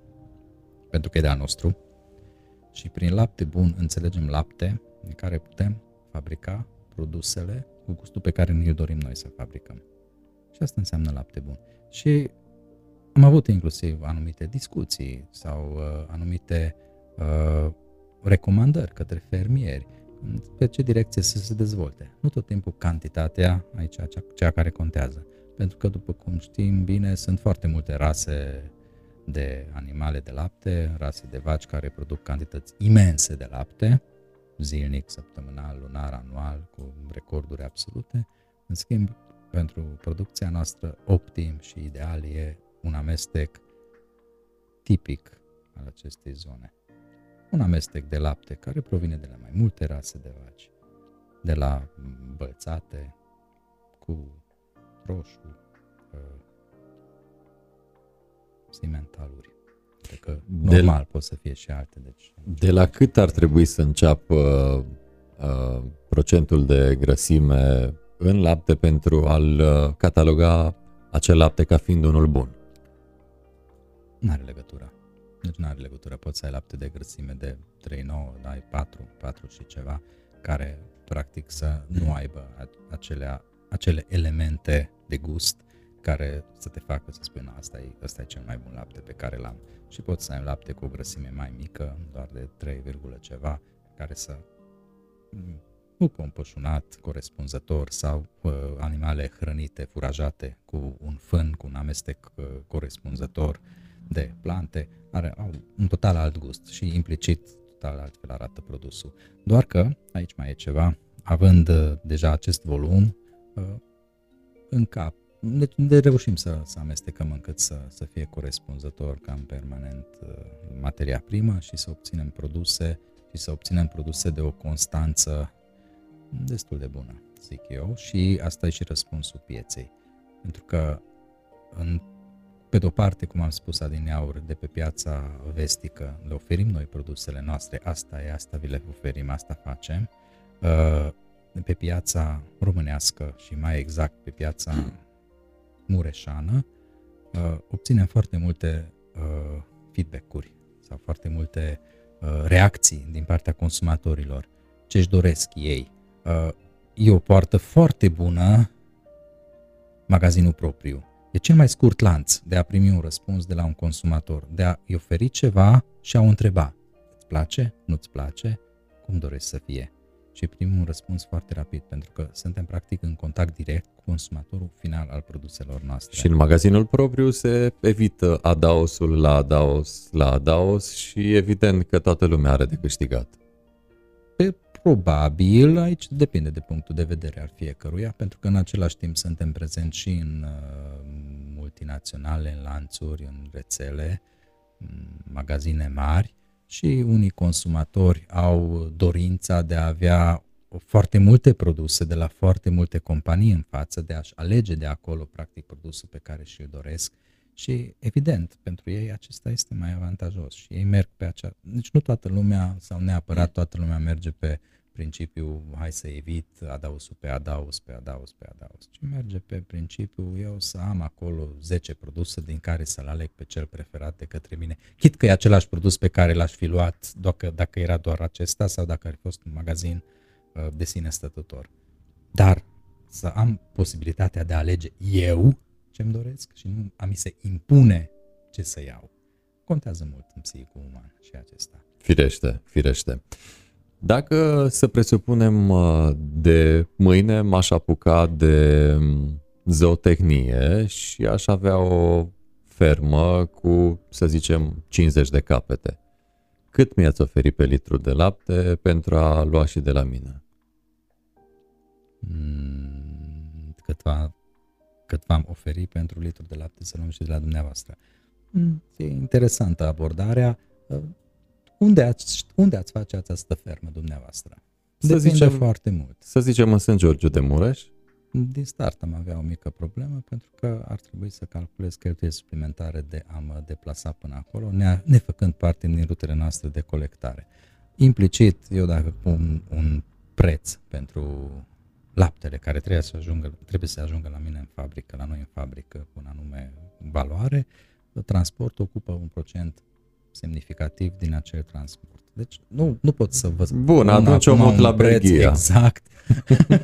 pentru că e de al nostru, și prin lapte bun înțelegem lapte în care putem fabrica produsele cu gustul pe care ne-l dorim noi să fabricăm. Și asta înseamnă lapte bun. Și am avut inclusiv anumite discuții sau uh, anumite uh, recomandări către fermieri pe ce direcție să se dezvolte. Nu tot timpul cantitatea, aici cea, cea care contează. pentru că, după cum știm bine, sunt foarte multe rase de animale de lapte, rase de vaci care produc cantități imense de lapte, zilnic, săptămânal, lunar, anual, cu recorduri absolute. În schimb, pentru producția noastră optim și ideal e un amestec tipic al acestei zone. Un amestec de lapte care provine de la mai multe rase de vaci, de la bălțate cu roșu, uh, simentaluri. Cred că normal de, pot să fie și alte. Deci, de la cât ar trebui să înceapă uh, procentul de grăsime în lapte pentru a-l uh, cataloga acel lapte ca fiind unul bun? Nu are legătură. Deci nu are legătură. Poți să ai lapte de grăsime de 3,9, ai 4, 4 și ceva, care practic să nu aibă acele, acele elemente de gust care să te facă să spui, asta e, asta e cel mai bun lapte pe care l-am. Și poți să ai lapte cu o grăsime mai mică, doar de 3, ceva, care să nu împășunat corespunzător sau uh, animale hrănite, furajate cu un fân, cu un amestec uh, corespunzător de plante, are au un total alt gust și implicit total altfel arată produsul. Doar că aici mai e ceva, având uh, deja acest volum, uh, în cap. Deci de reușim să, să amestecăm încât să, să fie corespunzător cam permanent uh, materia primă și să obținem produse și să obținem produse de o constanță destul de bună, zic eu, și asta e și răspunsul pieței. Pentru că în pe de-o parte, cum am spus adineauri, de pe piața vestică le oferim noi produsele noastre, asta e, asta vi le oferim, asta facem. Uh, pe piața românească și mai exact pe piața mureșană, uh, obținem foarte multe uh, feedback-uri sau foarte multe reacții din partea consumatorilor, ce își doresc ei. E o poartă foarte bună magazinul propriu E cel mai scurt lanț de a primi un răspuns de la un consumator, de a-i oferi ceva și a o întreba. Îți place? Nu-ți place? Cum dorești să fie? Și primim un răspuns foarte rapid, pentru că suntem practic în contact direct cu consumatorul final al produselor noastre. Și în magazinul propriu se evită adaosul la adaos la adaos și evident că toată lumea are de câștigat. Pe Probabil, aici depinde de punctul de vedere al fiecăruia, pentru că în același timp suntem prezenți și în uh, multinaționale, în lanțuri, în rețele, în magazine mari și unii consumatori au dorința de a avea foarte multe produse de la foarte multe companii în față, de a-și alege de acolo, practic, produsul pe care și-l doresc și, evident, pentru ei acesta este mai avantajos și ei merg pe acea... Deci nu toată lumea, sau neapărat toată lumea merge pe principiu hai să evit adausul pe adaus, pe adaus, pe adaus, ci merge pe principiu eu să am acolo 10 produse din care să-l aleg pe cel preferat de către mine, chit că e același produs pe care l-aș fi luat dacă, dacă era doar acesta sau dacă ar fi fost un magazin uh, de sine stătător. Dar să am posibilitatea de a alege eu ce-mi doresc și nu a mi se impune ce să iau. Contează mult în psihicul uman și acesta. Firește, firește. Dacă să presupunem uh, de mâine m-aș apuca de um, zootehnie și aș avea o fermă cu, să zicem, 50 de capete. Cât mi-ați oferit pe litru de lapte pentru a lua și de la mine? Mm, cât, va, cât v-am oferit pentru litru de lapte să luăm și de la dumneavoastră. Mm, e interesantă abordarea unde ați, unde ați face această fermă dumneavoastră? Să Depinde zicem, foarte mult. Să zicem în Sân Georgiu de Mureș? Din start am avea o mică problemă pentru că ar trebui să calculez cheltuieli suplimentare de a mă deplasa până acolo, ne, ne făcând parte din rutele noastre de colectare. Implicit, eu dacă pun un preț pentru laptele care trebuie să ajungă, trebuie să ajungă la mine în fabrică, la noi în fabrică, cu un anume valoare, transportul ocupă un procent semnificativ din acel transport. Deci nu, nu pot să vă Bun, atunci o mut la Belgia. Exact.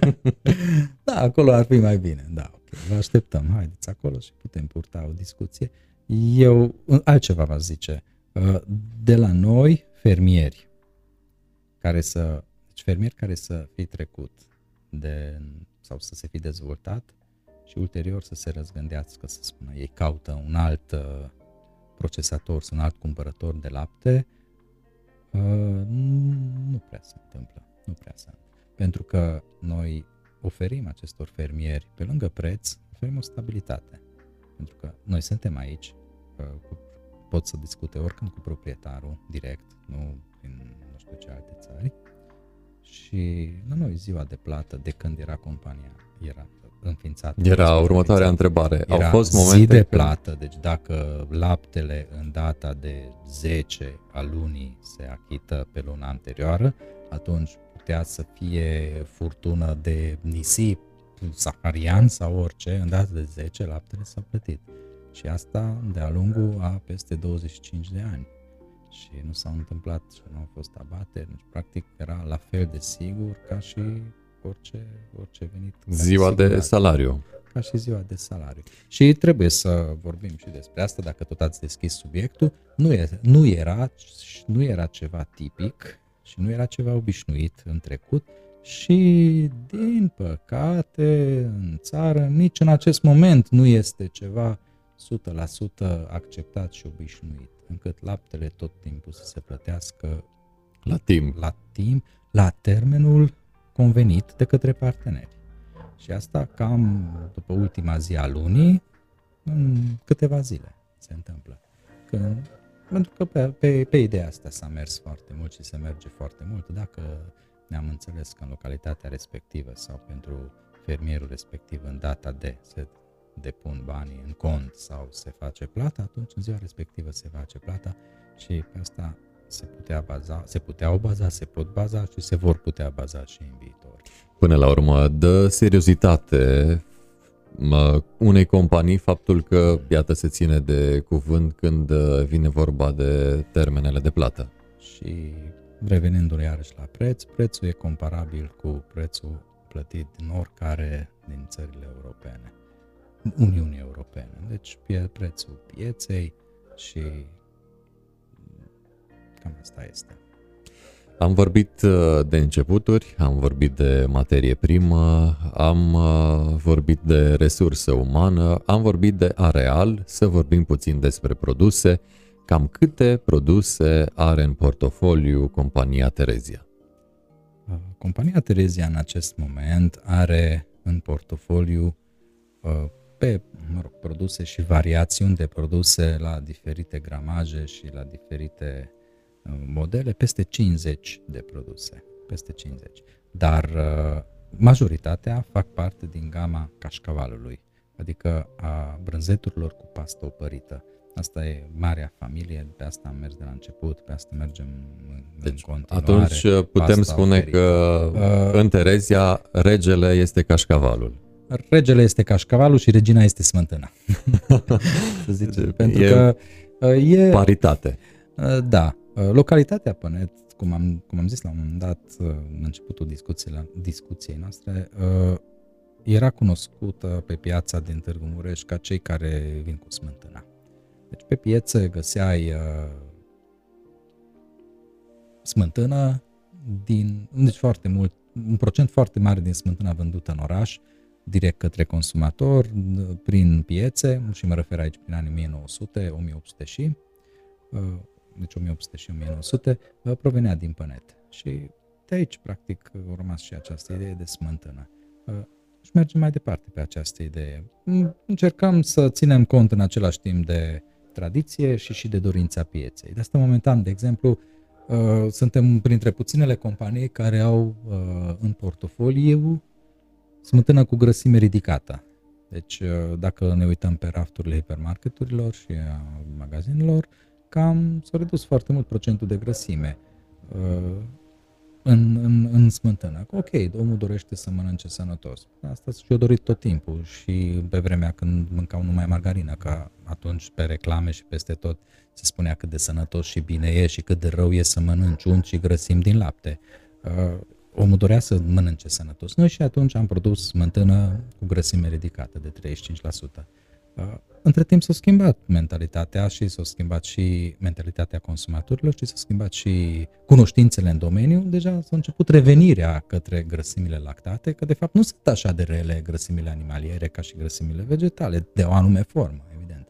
da, acolo ar fi mai bine. Da, ok. Vă așteptăm. Haideți acolo și putem purta o discuție. Eu altceva vă zice. Uh, de la noi, fermieri, care să, deci fermieri care să fi trecut de, sau să se fi dezvoltat și ulterior să se răzgândească, să spună, ei caută un alt uh, procesator, un alt cumpărător de lapte, uh, nu prea se întâmplă. Nu prea se întâmplă. Pentru că noi oferim acestor fermieri, pe lângă preț, oferim o stabilitate. Pentru că noi suntem aici, uh, pot să discute oricând cu proprietarul direct, nu prin nu știu ce alte țări. Și la noi ziua de plată de când era compania era înființată. Era următoarea întrebare. Era Au fost momente zi de plată, deci dacă laptele în data de 10 a lunii se achită pe luna anterioară, atunci putea să fie furtună de nisip, saharian sau orice, în data de 10 laptele s-a plătit. Și asta de-a lungul a peste 25 de ani. Și nu s-au întâmplat și nu au fost abateri. Deci, practic, era la fel de sigur ca și orice, orice venit. Ziua de salariu. Ca și ziua de salariu. Și trebuie să vorbim și despre asta, dacă tot ați deschis subiectul. Nu, e, nu, era, nu era ceva tipic și nu era ceva obișnuit în trecut și, din păcate, în țară, nici în acest moment nu este ceva 100% acceptat și obișnuit, încât laptele tot timpul să se plătească la timp, la timp, la termenul convenit de către parteneri. Și asta cam după ultima zi a lunii, în câteva zile se întâmplă. Când, pentru că pe, pe, pe ideea asta s-a mers foarte mult și se merge foarte mult. Dacă ne-am înțeles că în localitatea respectivă sau pentru fermierul respectiv în data de se depun banii în cont sau se face plata, atunci în ziua respectivă se face plata și pe asta se, putea baza, se puteau baza, se pot baza și se vor putea baza și în viitor. Până la urmă, dă seriozitate unei companii faptul că, iată, se ține de cuvânt când uh, vine vorba de termenele de plată. Și revenindu iarăși la preț, prețul e comparabil cu prețul plătit din oricare din țările europene, Uniunii Europene. Deci prețul pieței și cam asta este. Am vorbit uh, de începuturi, am vorbit de materie primă, am uh, vorbit de resursă umană, am vorbit de areal, să vorbim puțin despre produse. Cam câte produse are în portofoliu compania Terezia? Uh, compania Terezia în acest moment are în portofoliu pe mă rog, produse și variațiuni de produse la diferite gramaje și la diferite modele, peste 50 de produse, peste 50. Dar uh, majoritatea fac parte din gama cașcavalului, adică a brânzeturilor cu pastă opărită. Asta e marea familie, pe asta am mers de la început, pe asta mergem în, deci, în continuare. Atunci uh, putem spune operită. că uh, în Terezia regele este cașcavalul. Regele este cașcavalul și regina este smântâna. să zicem, pentru e că uh, e... Paritate. Uh, da, Uh, localitatea Pănet, cum am, cum am zis la un moment dat uh, în începutul discuției, discuției noastre, uh, era cunoscută pe piața din Târgu Mureș ca cei care vin cu smântâna. Deci pe piețe găseai smântână din, deci foarte mult, un procent foarte mare din smântâna vândută în oraș, direct către consumator, prin piețe, și mă refer aici prin anii 1900, 1800 și, deci 1800 și 1900, uh, provenea din Pănet. Și de aici, practic, a rămas și această idee de smântână. Uh, și mergem mai departe pe această idee. Mm, încercăm să ținem cont în același timp de tradiție și și de dorința pieței. De asta, momentan, de exemplu, uh, suntem printre puținele companii care au în portofoliu smântână cu grăsime ridicată. Deci, dacă ne uităm pe rafturile hipermarketurilor și a magazinelor, cam s-a redus foarte mult procentul de grăsime uh, în, în, în smântână. Ok, omul dorește să mănânce sănătos. Asta și-o dorit tot timpul și pe vremea când mâncau numai margarină, că atunci pe reclame și peste tot se spunea cât de sănătos și bine e și cât de rău e să mănânci unt și grăsimi din lapte. Uh, omul dorea să mănânce sănătos. Noi și atunci am produs smântână cu grăsime ridicată de 35%. Uh, între timp s-a schimbat mentalitatea și s-a schimbat și mentalitatea consumatorilor și s-a schimbat și cunoștințele în domeniu. Deja s-a început revenirea către grăsimile lactate, că de fapt nu sunt așa de rele grăsimile animaliere ca și grăsimile vegetale, de o anume formă, evident.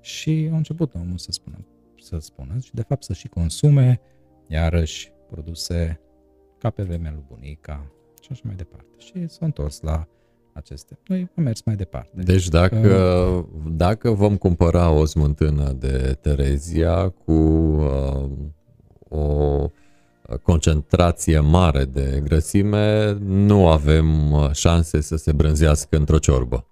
Și a început omul să spună, să spună și de fapt să și consume, iarăși, produse ca pe vremea lui bunica și așa mai departe. Și s-a întors la aceste. Noi am mers mai departe. Deci dacă, uh, dacă vom cumpăra o smântână de Terezia cu uh, o concentrație mare de grăsime, nu avem uh, șanse să se brânzească într-o ciorbă.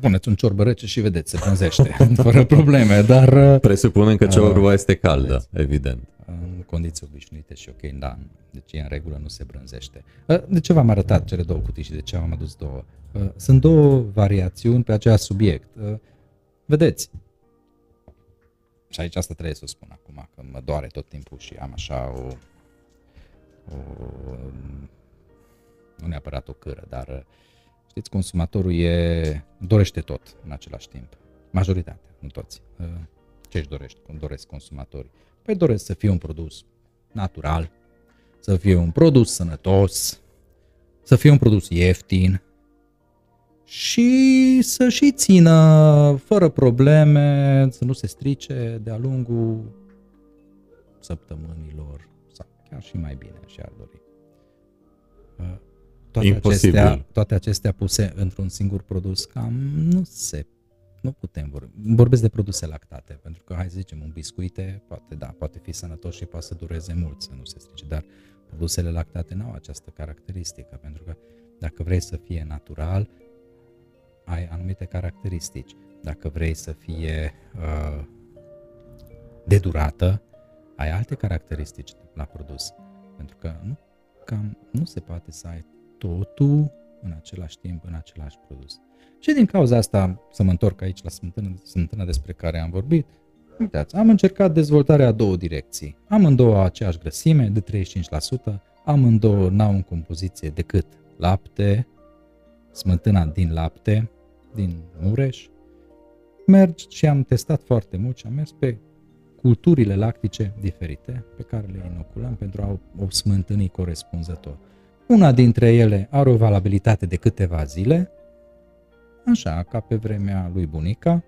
Puneți un ciorbă rece și vedeți, se brânzește, fără probleme, dar... Uh, Presupunem că ciorba uh, este caldă, vedeți. evident în condiții obișnuite și ok, da, deci e în regulă, nu se brânzește. Uh, de ce v-am arătat cele două cutii și de ce am adus două? Uh, sunt două variațiuni pe același subiect. Uh, vedeți, și aici asta trebuie să o spun acum, că mă doare tot timpul și am așa o, o nu neapărat o cără, dar știți, consumatorul e, dorește tot în același timp. Majoritatea, nu toți. Ce își dorește, doresc consumatorii? Păi doresc să fie un produs natural, să fie un produs sănătos, să fie un produs ieftin și să și țină fără probleme, să nu se strice de-a lungul săptămânilor sau chiar și mai bine și ar dori. Toate acestea, toate acestea puse într-un singur produs cam nu se nu putem vorbi. Vorbesc de produse lactate, pentru că, hai să zicem, un biscuite, poate, da, poate fi sănătos și poate să dureze mult, să nu se strice, dar produsele lactate nu au această caracteristică, pentru că dacă vrei să fie natural, ai anumite caracteristici. Dacă vrei să fie uh, de durată, ai alte caracteristici la produs. Pentru că nu, cam, nu se poate să ai totul în același timp, în același produs. Și din cauza asta, să mă întorc aici la smântână, smântână despre care am vorbit, uitați, am încercat dezvoltarea a două direcții. Amândouă aceeași grăsime, de 35%, amândouă n-au în compoziție decât lapte, smântâna din lapte, din Mureș. Merg și am testat foarte mult și am mers pe culturile lactice diferite pe care le inoculăm pentru a o smântâni corespunzător. Una dintre ele are o valabilitate de câteva zile, așa ca pe vremea lui bunica,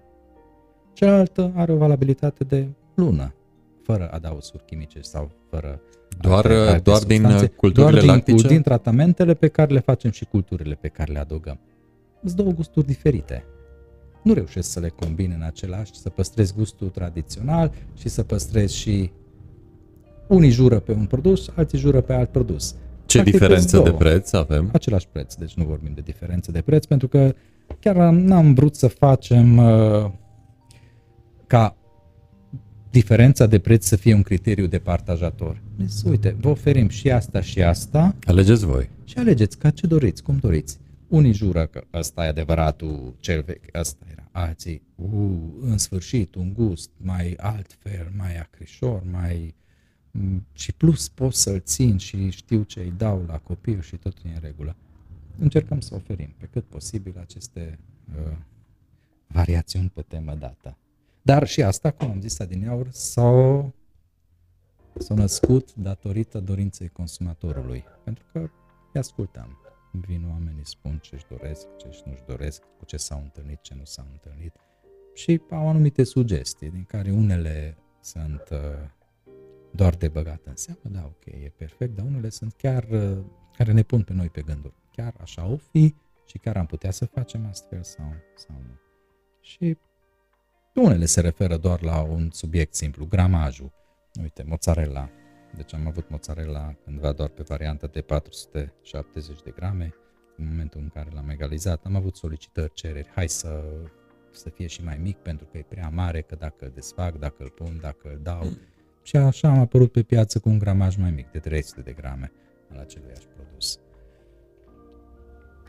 cealaltă are o valabilitate de lună, fără adaosuri chimice sau fără doar, alte, alte doar din uh, culturile doar lactice? Din, din tratamentele pe care le facem și culturile pe care le adăugăm. Sunt două gusturi diferite. Nu reușesc să le combin în același, să păstrez gustul tradițional și să păstrez și unii jură pe un produs, alții jură pe alt produs. Ce Practic diferență de preț avem? Același preț, deci nu vorbim de diferență de preț, pentru că chiar n-am vrut să facem uh, ca diferența de preț să fie un criteriu de partajator. Deci, uite, vă oferim și asta și asta. Alegeți voi. Și alegeți ca ce doriți, cum doriți. Unii jură că ăsta e adevăratul cel vechi, ăsta era. Alții, uh, în sfârșit, un gust mai altfel, mai acrișor, mai... Mm, și plus pot să-l țin și știu ce îi dau la copil și tot e în regulă încercăm să oferim pe cât posibil aceste uh, variațiuni pe temă dată. Dar și asta, cum am zis adineauri, s-au, s-au născut datorită dorinței consumatorului. Pentru că îi ascultăm. Vin oamenii, spun ce-și doresc, ce-și nu-și doresc, cu ce s-au întâlnit, ce nu s-au întâlnit. Și au anumite sugestii, din care unele sunt uh, doar de băgat în seamă, da, ok, e perfect, dar unele sunt chiar uh, care ne pun pe noi pe gânduri chiar așa o fi și chiar am putea să facem astfel sau, sau nu. Și unele se referă doar la un subiect simplu, gramajul. Uite, mozzarella. Deci am avut mozzarella cândva doar pe varianta de 470 de grame. În momentul în care l-am egalizat, am avut solicitări, cereri. Hai să, să fie și mai mic pentru că e prea mare, că dacă îl desfac, dacă îl pun, dacă îl dau. Mm. Și așa am apărut pe piață cu un gramaj mai mic, de 300 de grame al aceluiași produs.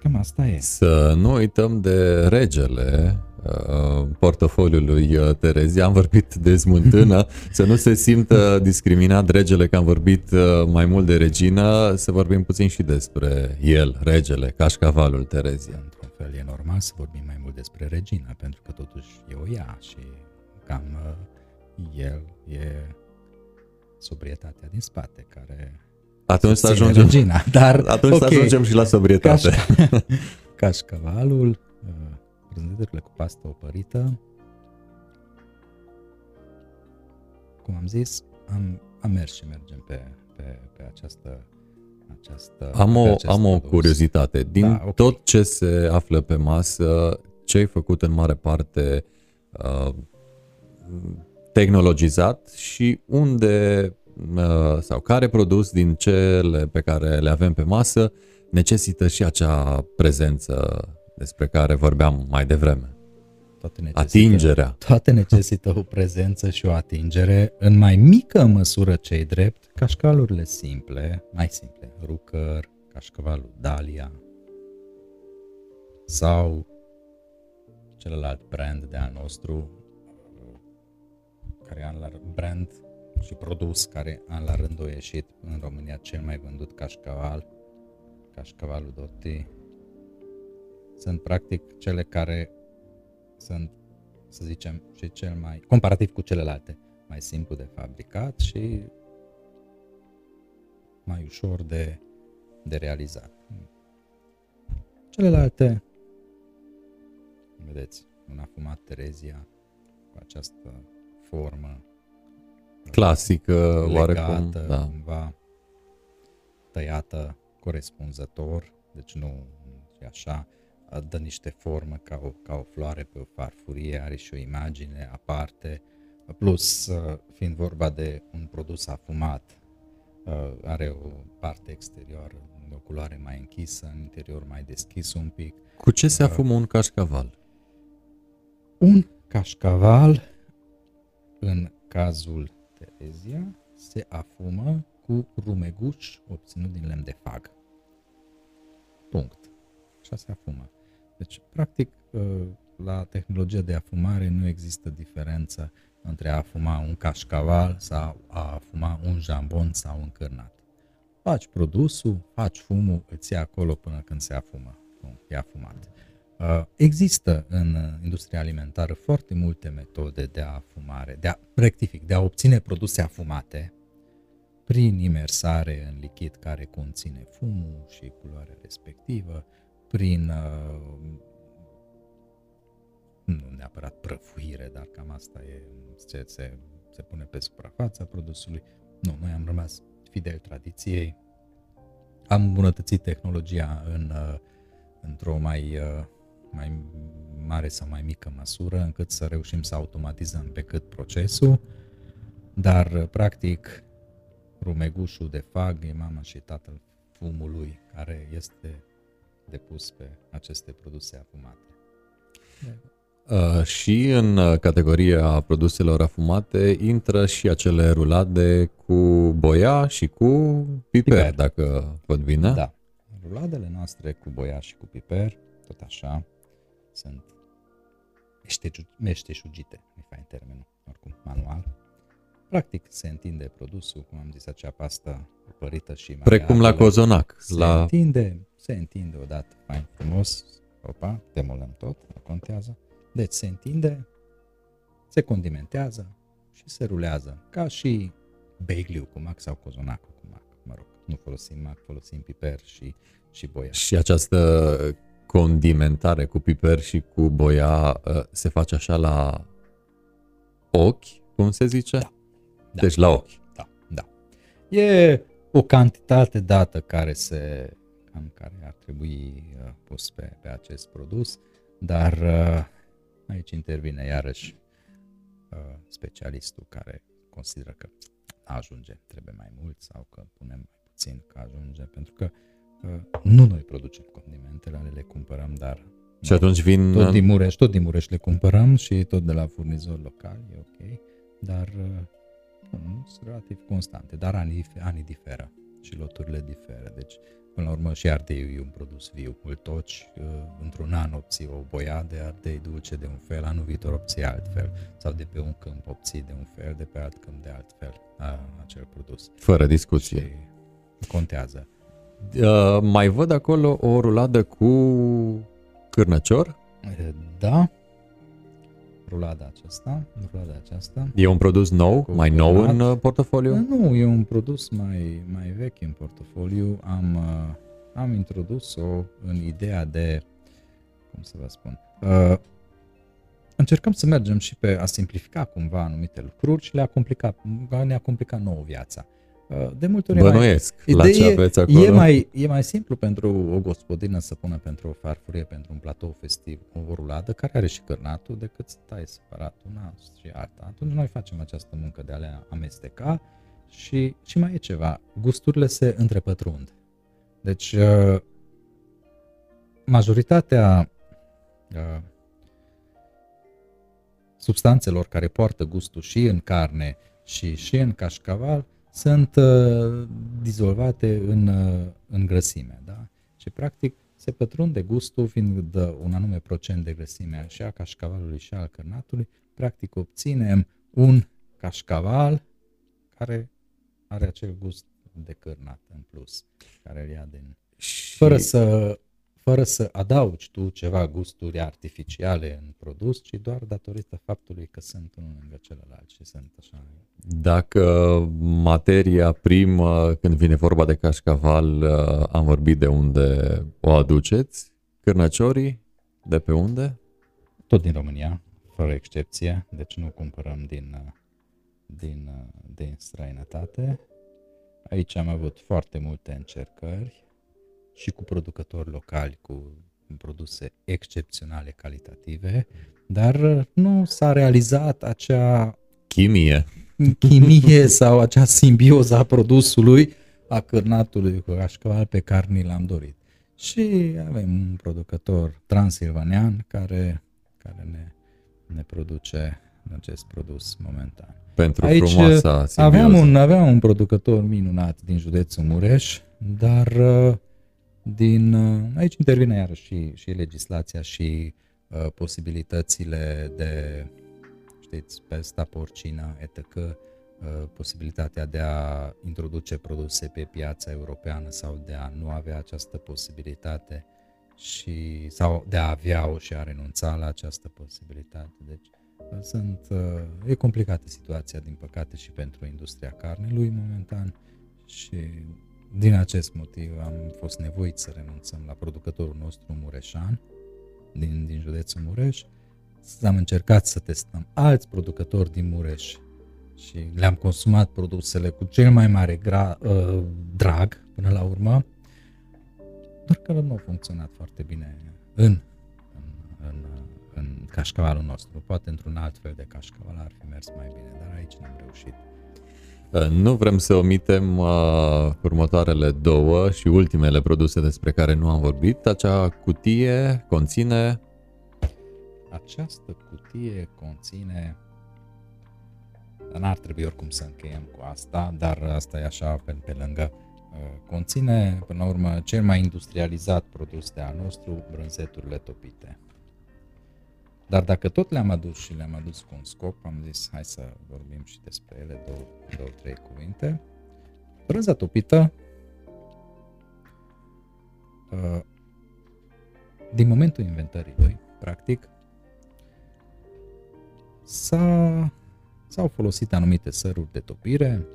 Cam asta e. Să nu uităm de regele uh, portofoliului uh, Terezi. Am vorbit de smântână, să nu se simtă discriminat regele că am vorbit uh, mai mult de regină, să vorbim puțin și despre el, regele, cașcavalul Terezia. Într-un fel e normal să vorbim mai mult despre Regina, pentru că totuși e o ea și cam uh, el e sobrietatea din spate care atunci să ajungem, Regina, dar atunci okay, să ajungem și la sobrietate. Caș, cașcavalul, uh, prânzeturile cu pastă opărită, cum am zis, am, am mers și mergem pe, pe, pe această această, am o, am o curiozitate. Din da, okay. tot ce se află pe masă, ce ai făcut în mare parte uh, tehnologizat și unde uh, sau care produs din cele pe care le avem pe masă necesită și acea prezență despre care vorbeam mai devreme. Toate necesită, Atingerea. Toate necesită o prezență și o atingere, în mai mică măsură cei drept, cașcalurile simple, mai simple, Rucăr, cașcavalul Dalia sau celălalt brand de al nostru, care an la brand și produs care an la rând a ieșit în România cel mai vândut cașcaval, cașcavalul Dotti. Sunt practic cele care sunt, să zicem, și cel mai, comparativ cu celelalte, mai simplu de fabricat și mai ușor de, de realizat. Celelalte, vedeți, un afumat Terezia cu această formă clasică, legată, oarecum, da. cumva tăiată corespunzător, deci nu e așa, dă niște formă ca o, ca o floare pe o farfurie, are și o imagine aparte, plus fiind vorba de un produs afumat, are o parte exterioară, o culoare mai închisă, în interior mai deschis un pic. Cu ce se afumă un cașcaval? Un cașcaval, în cazul Terezia, se afumă cu rumeguș obținut din lemn de fag. Punct. Așa se afumă. Deci, practic, ă, la tehnologia de afumare nu există diferență între a afuma un cașcaval sau a afuma un jambon sau un cârnat. Faci produsul, faci fumul, îți ia acolo până când se afumă. Nu, e afumat. Ă, există în industria alimentară foarte multe metode de afumare, de a, rectific, de a obține produse afumate prin imersare în lichid care conține fumul și culoarea respectivă, prin uh, nu neapărat prăfuire, dar cam asta e ce se, se pune pe suprafața produsului. Nu, noi am rămas fidel tradiției, am îmbunătățit tehnologia în, uh, într-o mai, uh, mai mare sau mai mică măsură, încât să reușim să automatizăm pe cât procesul, dar practic rumegușul de fag e mama și tatăl fumului care este depus pe aceste produse afumate. Uh, și în uh, categoria produselor afumate intră și acele rulade cu boia și cu piper, piper. dacă văd bine. Da. Ruladele noastre cu boia și cu piper, tot așa, sunt meșteșugite, mi fain termenul, oricum, manual. Practic se întinde produsul, cum am zis, acea pastă părită și mai Precum la cozonac. Se la... întinde se întinde odată mai frumos, opa, demolăm tot, nu contează. Deci se întinde, se condimentează și se rulează, ca și beigliu cu mac sau cozonacul cu mac, mă rog. Nu folosim mac, folosim piper și, și boia. Și această condimentare cu piper și cu boia ă, se face așa la ochi, cum se zice? Da. da. Deci la ochi. Da, da. E o cantitate dată care se cam care ar trebui uh, pus pe, pe acest produs, dar uh, aici intervine iarăși uh, specialistul care consideră că ajunge, trebuie mai mult sau că punem mai puțin că ajunge, pentru că nu noi producem condimentele, le cumpărăm, dar și atunci vin... Tot din Mureș, tot din Mureș le cumpărăm și tot de la furnizori locali, e ok, dar nu, sunt relativ constante, dar anii, anii diferă și loturile diferă, deci Până la urmă și ardeiul e un produs viu. Îl toci, uh, într-un an obții o boia de ardei dulce de un fel, anul viitor obții altfel. Sau de pe un câmp obții de un fel, de pe alt câmp de altfel a, acel produs. Fără discuție. Și contează. Uh, mai văd acolo o ruladă cu cârnăcior? Da, rulada aceasta, rulada aceasta. E un produs nou, Cu mai nou cărnat. în uh, portofoliu? Nu, e un produs mai, mai vechi în portofoliu. Am, uh, am introdus-o în ideea de, cum să vă spun, uh, încercăm să mergem și pe a simplifica cumva anumite lucruri și le-a complicat, ne-a complicat nouă viața. Uh, de multe ori e mai, Bănuiesc la ce e, aveți acolo. E mai, e mai simplu pentru o gospodină să pună pentru o farfurie, pentru un platou festiv, o ruladă care are și cărnatul, decât să tai separat una și alta. Atunci noi facem această muncă de a le amesteca și, și mai e ceva. Gusturile se întrepătrund. Deci, uh, majoritatea uh, substanțelor care poartă gustul și în carne și, și în cașcaval sunt uh, dizolvate în, uh, în grăsime. Da? Și practic se pătrunde gustul fiind de un anume procent de grăsime și a cașcavalului și al cărnatului. Practic obținem un cașcaval care are acel gust de cărnat în plus, care îl ia din... Și Fără să, fără să adaugi tu ceva gusturi artificiale în produs, ci doar datorită faptului că sunt unul lângă celălalt și sunt așa Dacă materia primă, când vine vorba de cașcaval, uh, am vorbit de unde o aduceți, cârnăciorii, de pe unde? tot din România, fără excepție, deci nu cumpărăm din, uh, din, uh, din străinătate. Aici am avut foarte multe încercări și cu producători locali cu produse excepționale calitative, dar uh, nu s-a realizat acea Chimie. chimie sau acea simbioză a produsului, a cârnatului cu cașcaval pe care ni l-am dorit. Și avem un producător transilvanean care, care ne, ne produce acest produs momentan. Pentru Aici frumoasa simbioză. aveam un, aveam un producător minunat din județul Mureș, dar uh, din, uh, aici intervine iarăși și, și legislația și uh, posibilitățile de, știți, pesta porcină, etc., uh, posibilitatea de a introduce produse pe piața europeană sau de a nu avea această posibilitate și, sau de a avea-o și a renunța la această posibilitate. Deci uh, sunt, uh, e complicată situația, din păcate, și pentru industria carnelui momentan și din acest motiv am fost nevoit să renunțăm la producătorul nostru mureșan din, din județul Mureș. Am încercat să testăm alți producători din Mureș și le-am consumat produsele cu cel mai mare gra, uh, drag până la urmă, doar că nu a funcționat foarte bine în, în, în, în cașcavalul nostru. Poate într-un alt fel de cașcaval ar fi mers mai bine, dar aici n-am reușit. Uh, Nu vrem să omitem uh, următoarele două și ultimele produse despre care nu am vorbit. Acea cutie conține Această cutie conține dar n-ar trebui oricum să încheiem cu asta, dar asta e așa pe, pe lângă. Uh, Conține, până la urmă, cel mai industrializat produs de al nostru, brânzeturile topite. Dar dacă tot le-am adus și le-am adus cu un scop, am zis hai să vorbim și despre ele, două, două trei cuvinte. Brânza topită, uh, din momentul inventării lui, practic, s-a, s-au folosit anumite săruri de topire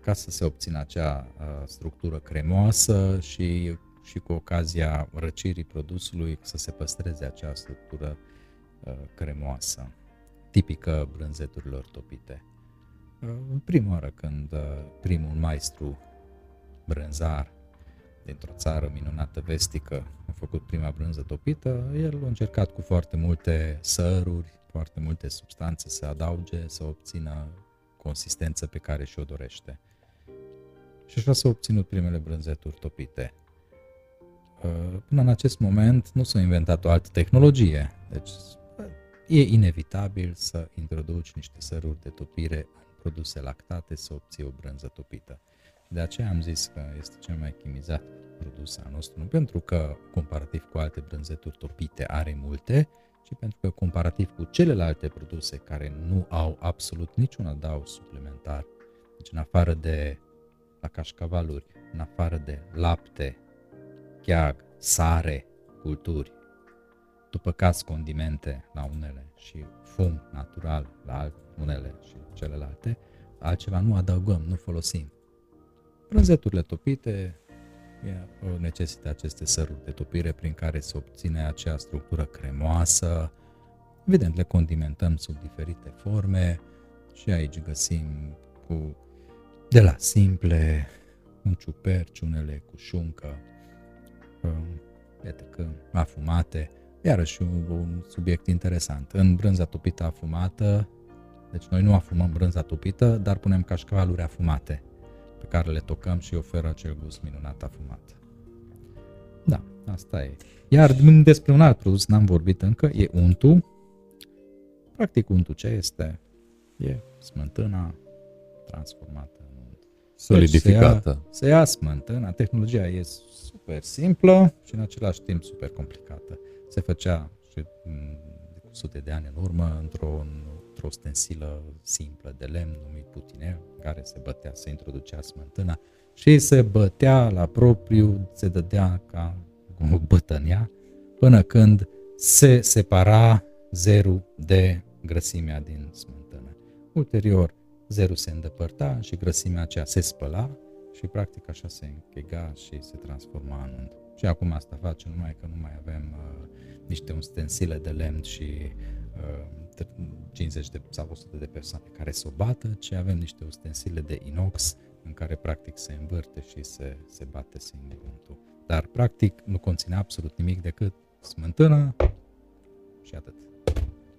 ca să se obțină acea uh, structură cremoasă și, și cu ocazia răcirii produsului să se păstreze acea structură uh, cremoasă, tipică brânzeturilor topite. Uh, prima oară când uh, primul maestru brânzar dintr-o țară minunată vestică a făcut prima brânză topită, el a încercat cu foarte multe săruri, foarte multe substanțe să adauge, să obțină consistență pe care și-o dorește. Și așa s-au obținut primele brânzeturi topite. Uh, Până în acest moment nu s-a inventat o altă tehnologie, deci e inevitabil să introduci niște săruri de topire în produse lactate să obții o brânză topită. De aceea am zis că este cel mai chimizat produs al nostru, nu pentru că comparativ cu alte brânzeturi topite are multe, ci pentru că comparativ cu celelalte produse care nu au absolut niciun adaug suplimentar, deci în afară de la cașcavaluri, în afară de lapte, cheag, sare, culturi, după caz condimente la unele și fum natural la unele și celelalte, altceva nu adăugăm, nu folosim. Brânzeturile topite necesită aceste săruri de topire prin care se obține acea structură cremoasă. Evident, le condimentăm sub diferite forme și aici găsim cu de la simple, un ciuperci, unele cu șuncă, iată că afumate, iarăși un, un subiect interesant. În brânza topită afumată, deci noi nu afumăm brânza topită, dar punem cașcavaluri afumate pe care le tocăm și oferă acel gust minunat afumat. Da, asta e. Iar despre un alt produs n-am vorbit încă, e untu. Practic untu ce este? E smântâna transformată în unt. Solidificată. Deci se, ia, se ia smântâna, tehnologia e super simplă și în același timp super complicată. Se făcea și mm, cu sute de ani în urmă într-o, într-o stensilă simplă de lemn numit putineu, care se bătea, se introducea smântâna și se bătea la propriu, se dădea ca o bătănea, până când se separa zerul de grăsimea din smântână. Ulterior, zerul se îndepărta și grăsimea aceea se spăla și practic așa se închega și se transforma în unt. Și acum asta face numai că nu mai avem uh, niște ustensile de lemn și uh, 50 de, sau 100 de persoane care să o bată, ci avem niște ustensile de inox în care practic se învârte și se, se bate singur untul. Dar practic nu conține absolut nimic decât smântână și atât.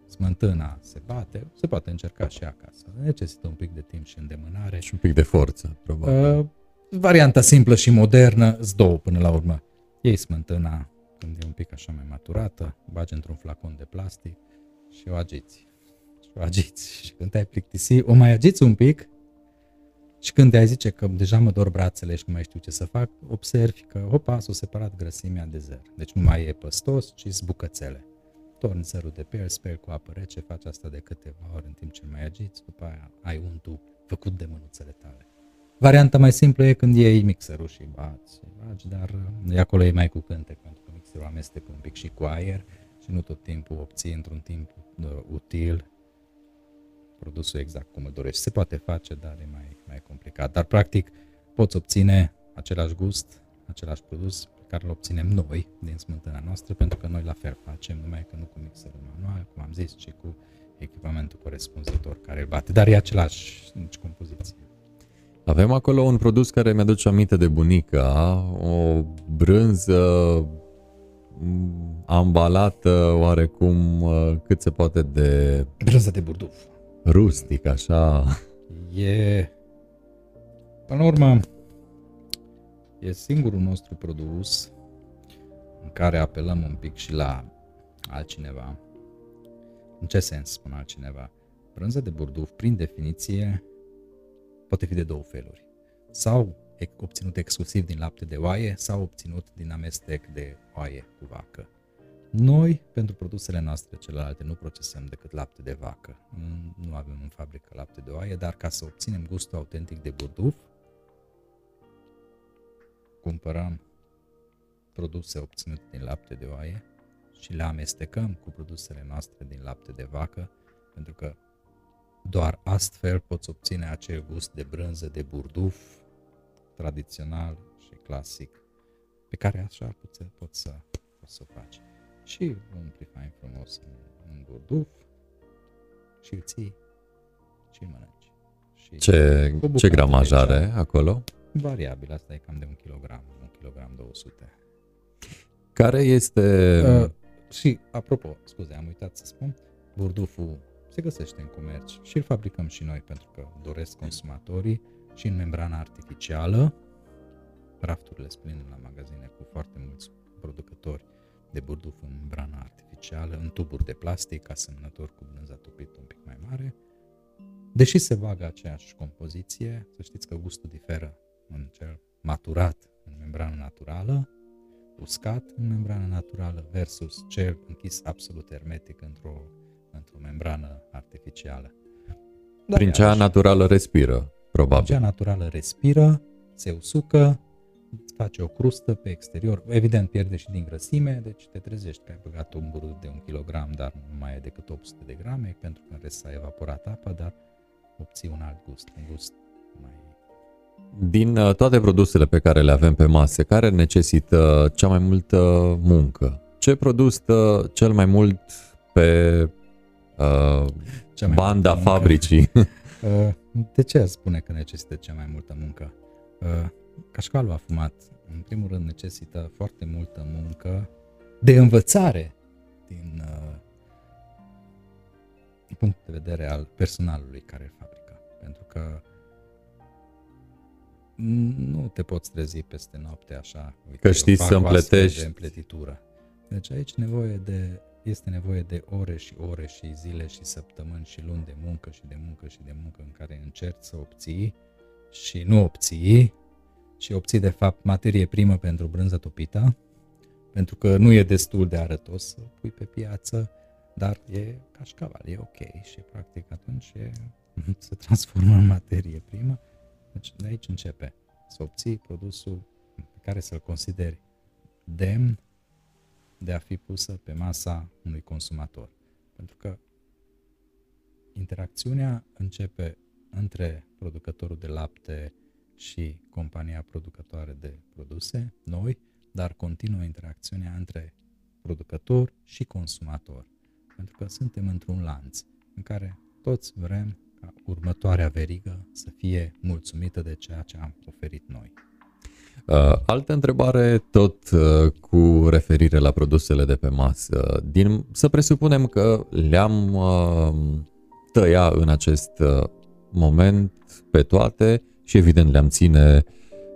Smântâna se bate, se poate încerca și acasă. Necesită un pic de timp și îndemânare. Și un pic de forță, probabil. Uh, varianta simplă și modernă, îți două până la urmă. Iei smântâna când e un pic așa mai maturată, bagi într-un flacon de plastic și o agiți. Și o agiți. Și când te-ai plictisi, o mai agiți un pic și când te-ai zice că deja mă dor brațele și nu mai știu ce să fac, observi că, opa, s-a separat grăsimea de zer. Deci nu mai e păstos, ci bucățele. Torni zărul de pe el, sper cu apă rece, faci asta de câteva ori în timp ce mai agiți, după aia ai untul făcut de mânuțele tale. Varianta mai simplă e când iei mixerul și bați, bați dar de acolo e mai cu cântec, pentru că mixerul amestecă un pic și cu aer și nu tot timpul obții într-un timp uh, util produsul exact cum îl dorești. Se poate face, dar e mai, mai complicat. Dar practic poți obține același gust, același produs pe care îl obținem noi din smântâna noastră, pentru că noi la fel facem, numai că nu cu mixerul manual, cum am zis, ci cu echipamentul corespunzător care îl bate, dar e același nici compoziție. Avem acolo un produs care mi-aduce aminte de bunica, o brânză ambalată oarecum uh, cât se poate de... Brânză de burduf. Rustic, așa. E... Până la urmă, e singurul nostru produs în care apelăm un pic și la altcineva. În ce sens spun altcineva? Brânză de burduf, prin definiție, poate fi de două feluri. Sau obținut exclusiv din lapte de oaie sau obținut din amestec de oaie cu vacă. Noi, pentru produsele noastre celelalte, nu procesăm decât lapte de vacă. Nu avem în fabrică lapte de oaie, dar ca să obținem gustul autentic de burduf, cumpărăm produse obținute din lapte de oaie și le amestecăm cu produsele noastre din lapte de vacă, pentru că doar astfel poți obține acel gust de brânză de burduf tradițional și clasic, pe care așa poți, poți să, poți să faci. Și umpli fain frumos în, în burduf și îl ții și îl mănânci. Și ce, ce gramaj are acolo? Variabil, asta e cam de un kilogram, un kilogram 200. Care este... Uh, și, apropo, scuze, am uitat să spun, burduful se găsește în comerț și îl fabricăm și noi pentru că doresc consumatorii și în membrana artificială. Rafturile splin la magazine cu foarte mulți producători de burduf în membrana artificială, în tuburi de plastic, asemănător cu brânza topit un pic mai mare. Deși se vagă aceeași compoziție, să știți că gustul diferă în cel maturat în membrană naturală, uscat în membrană naturală versus cel închis absolut hermetic într-o, într-o membrană artificială. Dar Prin cea naturală respiră, probabil. Cea naturală respiră, se usucă, face o crustă pe exterior. Evident, pierde și din grăsime, deci te trezești că ai băgat un burut de un kilogram, dar nu mai e decât 800 de grame, pentru că în rest s-a evaporat apa, dar obții un alt gust, un gust mai... Din uh, toate produsele pe care le avem pe masă, care necesită cea mai multă muncă? Ce produs stă cel mai mult pe uh, banda fabricii? Uh, de ce spune că necesită cea mai multă muncă? Uh, cașcalul afumat, în primul rând, necesită foarte multă muncă de învățare din, uh, din punct de vedere al personalului care îl fabrică. Pentru că nu te poți trezi peste noapte așa. Uite, că știi să împletești. De împletitură. Deci aici nevoie de, este nevoie de ore și ore și zile și săptămâni și luni de muncă și de muncă și de muncă în care încerci să obții și nu obții și obții de fapt materie primă pentru brânză topită, pentru că nu e destul de arătos să pui pe piață, dar e cașcaval, e ok și practic atunci e, se transformă în materie primă. Deci de aici începe să obții produsul pe care să-l consideri demn de a fi pusă pe masa unui consumator. Pentru că interacțiunea începe între producătorul de lapte și compania producătoare de produse, noi, dar continuă interacțiunea între producător și consumator. Pentru că suntem într-un lanț în care toți vrem ca următoarea verigă să fie mulțumită de ceea ce am oferit noi. Uh, altă întrebare, tot uh, cu referire la produsele de pe masă. Din, să presupunem că le-am uh, tăia în acest uh, moment pe toate și evident le-am ține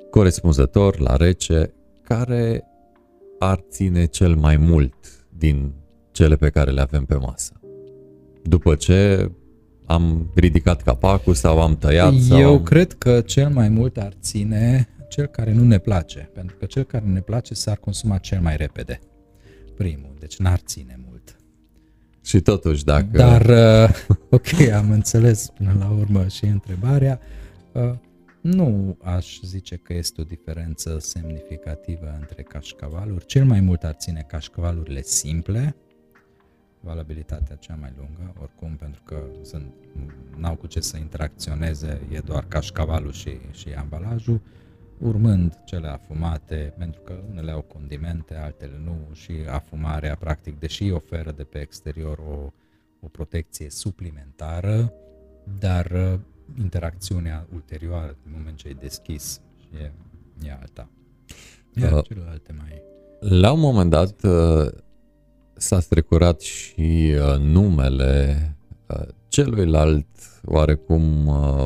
corespunzător la rece, care ar ține cel mai mult din cele pe care le avem pe masă. După ce am ridicat capacul sau am tăiat? Sau Eu am... cred că cel mai mult ar ține cel care nu ne place, pentru că cel care ne place s-ar consuma cel mai repede. Primul, deci n-ar ține mult. Și totuși, dacă... Dar, uh, ok, am înțeles până la urmă și întrebarea. Uh, nu aș zice că este o diferență semnificativă între cașcavaluri. Cel mai mult ar ține cașcavalurile simple, valabilitatea cea mai lungă, oricum, pentru că sunt, n-au cu ce să interacționeze, e doar cașcavalul și, și ambalajul, urmând cele afumate, pentru că unele au condimente, altele nu, și afumarea, practic, deși oferă de pe exterior o, o protecție suplimentară, dar interacțiunea ulterioară, în moment ce ai deschis, e, e alta. Iar uh, celelalte mai... La un moment dat uh, s-a strecurat și uh, numele uh, celuilalt oarecum uh,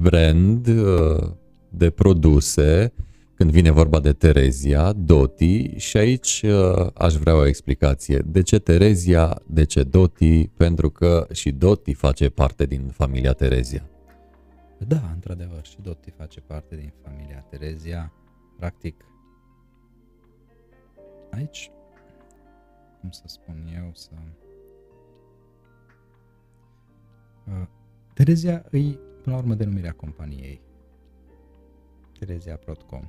brand uh, de produse când vine vorba de Terezia, Doti și aici uh, aș vrea o explicație. De ce Terezia, de ce Doti? Pentru că și Doti face parte din familia Terezia. Da, într-adevăr, și Doti face parte din familia Terezia. Practic, aici, cum să spun eu, să... Uh, Terezia îi, până la urmă, denumirea companiei. Terezia Protcom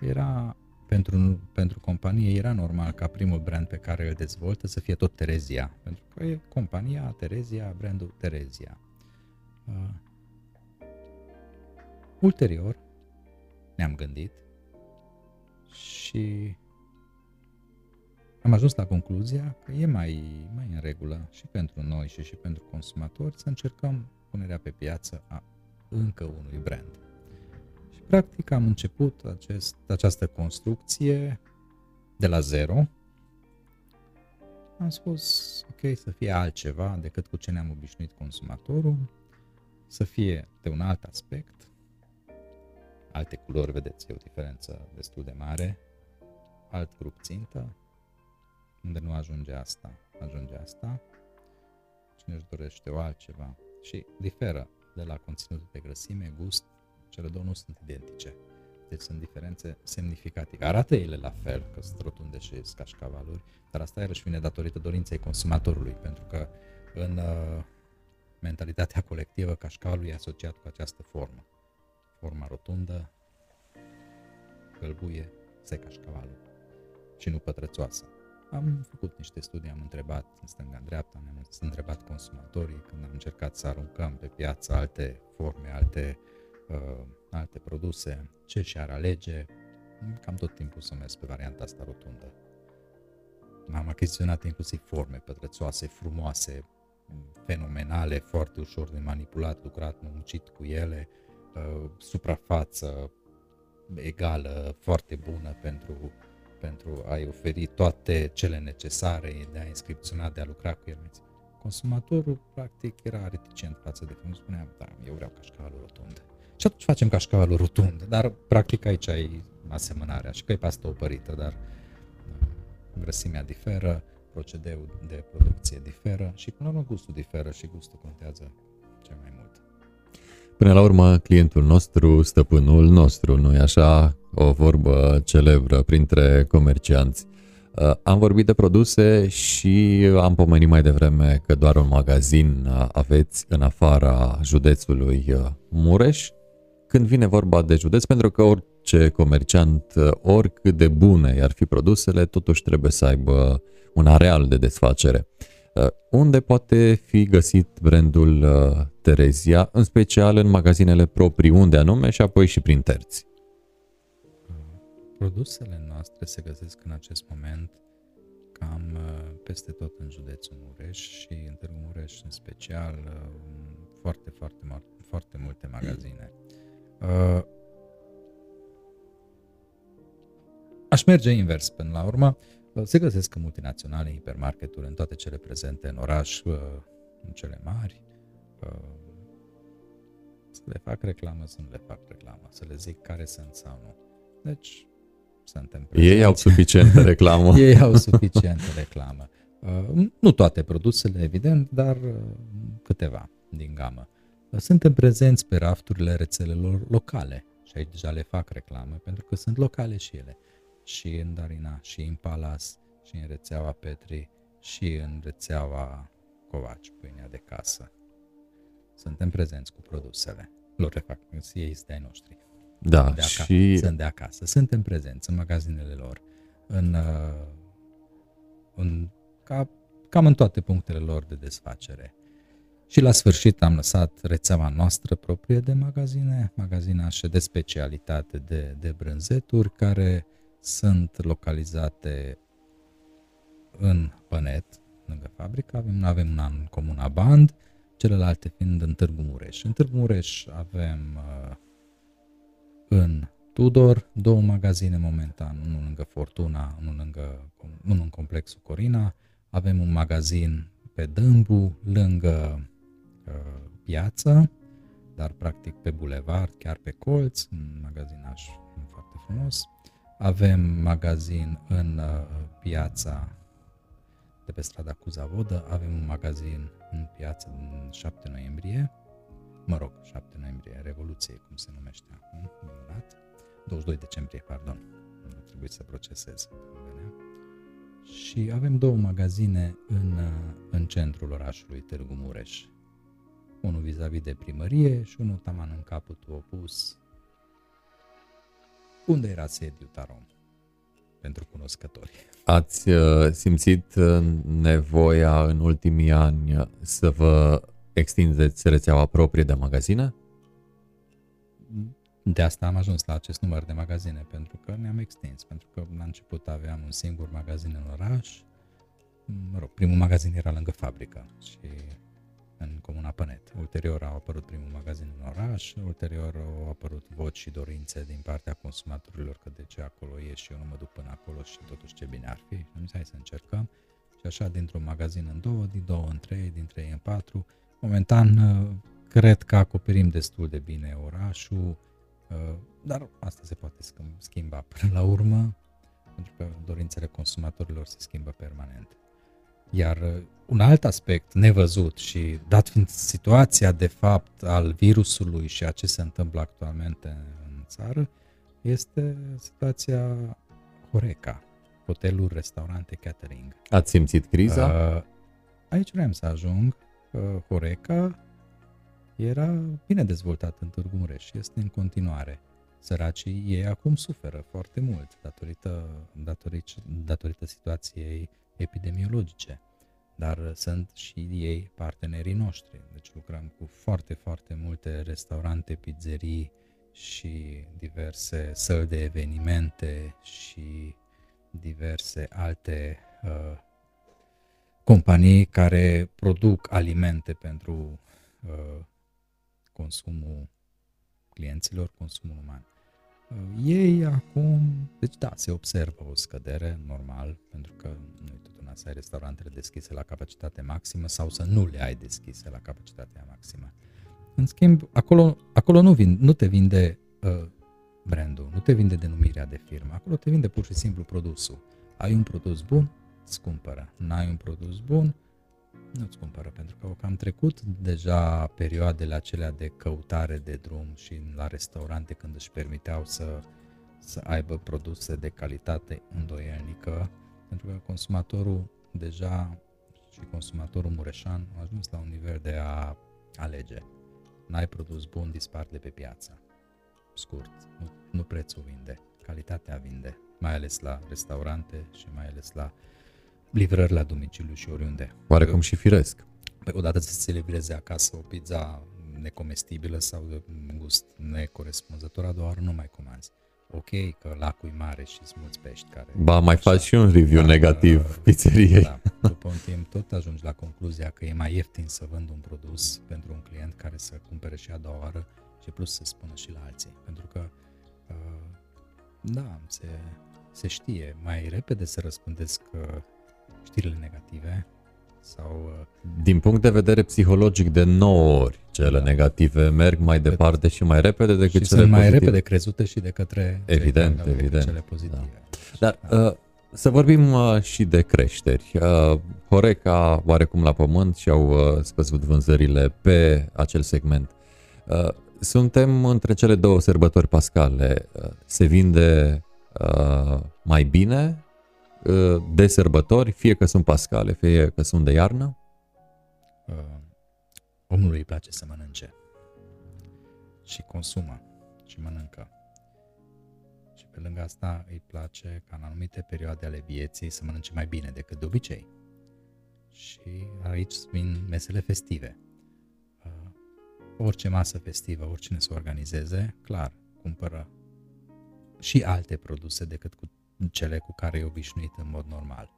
era pentru, pentru companie era normal ca primul brand pe care îl dezvoltă să fie tot Terezia, pentru că e compania Terezia, brandul Terezia. Uh, ulterior ne-am gândit și am ajuns la concluzia că e mai, mai în regulă și pentru noi și și pentru consumatori să încercăm punerea pe piață a încă unui brand. Practic am început acest, această construcție de la zero. Am spus, ok, să fie altceva decât cu ce ne-am obișnuit consumatorul, să fie de un alt aspect, alte culori, vedeți, e o diferență destul de mare, alt grup țintă, unde nu ajunge asta, ajunge asta, cine își dorește o altceva. Și diferă de la conținutul de grăsime, gust, cele două nu sunt identice. Deci sunt diferențe semnificative. Arată ele la fel, că sunt rotunde și cașcavaluri, dar asta iarăși vine datorită dorinței consumatorului, pentru că în uh, mentalitatea colectivă cașcavalul e asociat cu această formă. Forma rotundă, gălbuie, se cașcavalul și nu pătrățoasă. Am făcut niște studii, am întrebat în stânga-dreapta, am întrebat consumatorii când am încercat să aruncăm pe piață alte forme, alte, uh, alte produse, ce și-ar alege. Cam tot timpul să merg pe varianta asta rotundă. Am achiziționat inclusiv forme pătrățoase, frumoase, fenomenale, foarte ușor de manipulat, lucrat, muncit cu ele, uh, suprafață egală, foarte bună pentru pentru a-i oferi toate cele necesare, de a inscripționa, de a lucra cu el. Consumatorul, practic, era reticent față de film. Spunea, da, eu vreau cașcavalul rotund. Și atunci facem cașcavalul rotund, dar practic aici ai asemănarea și că e pastă opărită, dar uh, grăsimea diferă, procedeul de producție diferă și până la urmă gustul diferă și gustul contează cel mai mult. Până la urmă, clientul nostru, stăpânul nostru, nu-i așa? O vorbă celebră printre comercianți. Uh, am vorbit de produse și am pomenit mai devreme că doar un magazin aveți în afara județului uh, Mureș. Când vine vorba de județ, pentru că orice comerciant, uh, oricât de bune ar fi produsele, totuși trebuie să aibă un areal de desfacere. Uh, unde poate fi găsit brandul uh, Terezia, în special în magazinele proprii, unde anume și apoi și prin terți? Produsele noastre se găsesc în acest moment cam uh, peste tot în județul Mureș și în Târgu Mureș în special foarte, foarte, foarte multe magazine. Aș merge invers până la urmă. Se găsesc în multinaționale, hipermarketuri, în toate cele prezente în oraș, uh, în cele mari. Uh, să le fac reclamă, să nu le fac reclamă, să le zic care sunt sau nu. Deci, suntem prezenți. Ei au suficientă reclamă. Ei au suficientă reclamă. Uh, nu toate produsele, evident, dar câteva din gamă. Suntem prezenți pe rafturile rețelelor locale și aici deja le fac reclamă pentru că sunt locale și ele și în Darina, și în Palas, și în rețeaua Petri, și în rețeaua Covaci, pâinea de casă. Suntem prezenți cu produsele. Lor refac, ei sunt de noștri. Da, de acasă, și... Sunt de acasă. Suntem prezenți în magazinele lor, în, uh, în, ca, cam în toate punctele lor de desfacere. Și la sfârșit am lăsat rețeaua noastră proprie de magazine, magazinașe de specialitate de, de brânzeturi, care sunt localizate în Pănet, lângă fabrică, avem, avem una în Comuna Band, celelalte fiind în Târgu Mureș. În Târgu Mureș avem uh, în Tudor două magazine momentan, unul lângă Fortuna, unul, lângă, unul în complexul Corina, avem un magazin pe Dâmbu, lângă uh, piață, dar practic pe bulevard, chiar pe colț, un magazinaj foarte frumos. Avem magazin în uh, piața de pe strada Cuzavodă, avem un magazin în piața din 7 noiembrie, mă rog, 7 noiembrie, Revoluție, cum se numește acum, minunat, 22 decembrie, pardon, nu trebuie să procesez. Și avem două magazine în, uh, în centrul orașului Târgu Mureș. Unul vis-a-vis de primărie și unul taman în capătul opus, unde era sediul Tarom? Pentru cunoscători. Ați uh, simțit uh, nevoia în ultimii ani să vă extindeți rețeaua proprie de magazine? De asta am ajuns la acest număr de magazine, pentru că ne-am extins, pentru că la început aveam un singur magazin în oraș, mă rog, primul magazin era lângă fabrică și în Comuna Pănet. Ulterior au apărut primul magazin în oraș, ulterior au apărut voci și dorințe din partea consumatorilor că de ce acolo e și eu nu mă duc până acolo și totuși ce bine ar fi. Și am zis, hai să încercăm. Și așa, dintr-un magazin în două, din două în trei, din trei în patru. Momentan, cred că acoperim destul de bine orașul, dar asta se poate schimba până la urmă, pentru că dorințele consumatorilor se schimbă permanent. Iar uh, un alt aspect nevăzut și dat fiind situația de fapt al virusului și a ce se întâmplă actualmente în țară, este situația Horeca, hoteluri, restaurante, catering. Ați simțit criza? Uh, aici vrem să ajung. Uh, Horeca era bine dezvoltat în Târgu Mureș și este în continuare. săracii ei acum suferă foarte mult datorită, datorită, datorită situației epidemiologice, dar sunt și ei partenerii noștri. Deci lucrăm cu foarte, foarte multe restaurante, pizzerii și diverse săli de evenimente și diverse alte uh, companii care produc alimente pentru uh, consumul clienților, consumul uman. Uh, ei acum, deci da, se observă o scădere normal, pentru că nu e tot una să ai restaurantele deschise la capacitate maximă sau să nu le ai deschise la capacitatea maximă. În schimb, acolo, acolo nu, vin, nu te vinde uh, brandul, nu te vinde denumirea de firmă, acolo te vinde pur și simplu produsul. Ai un produs bun, îți cumpără. N-ai un produs bun, nu-ți cumpără, pentru că am trecut deja perioadele acelea de căutare de drum și la restaurante când își permiteau să, să aibă produse de calitate îndoielnică, pentru că consumatorul deja și consumatorul mureșan a ajuns la un nivel de a alege. N-ai produs bun, dispar de pe piață. Scurt, nu, nu prețul vinde, calitatea vinde, mai ales la restaurante și mai ales la livrări la domiciliu și oriunde. Oarecum și firesc. Păi odată să se livreze acasă o pizza necomestibilă sau de gust necorespunzător, a doua oară nu mai comanzi. Ok că lacul e mare și sunt mulți pești care... Ba, mai faci și un review da, negativ da, pizzeriei. Da, după un timp tot ajungi la concluzia că e mai ieftin să vând un produs pentru un client care să cumpere și a doua oară și plus să spună și la alții. Pentru că, uh, da, se, se știe, mai repede să răspândesc uh, știrile negative sau... Uh, Din punct de vedere psihologic, de 9 ori cele da. negative merg mai departe și mai repede decât și cele sunt mai pozitive. repede crezute și de către evident, cei evident. cele pozitive. Da. Dar uh, să vorbim uh, și de creșteri. Uh, Horeca oarecum la pământ și au uh, scăzut vânzările pe acel segment. Uh, suntem între cele două sărbători pascale. Uh, se vinde uh, mai bine Uh, de sărbători, fie că sunt pascale, fie că sunt de iarnă? Uh, omului îi place să mănânce și consumă și mănâncă. Și pe lângă asta îi place ca în anumite perioade ale vieții să mănânce mai bine decât de obicei. Și aici vin mesele festive. Uh, orice masă festivă, oricine să organizeze, clar, cumpără și alte produse decât cu cele cu care e obișnuit în mod normal.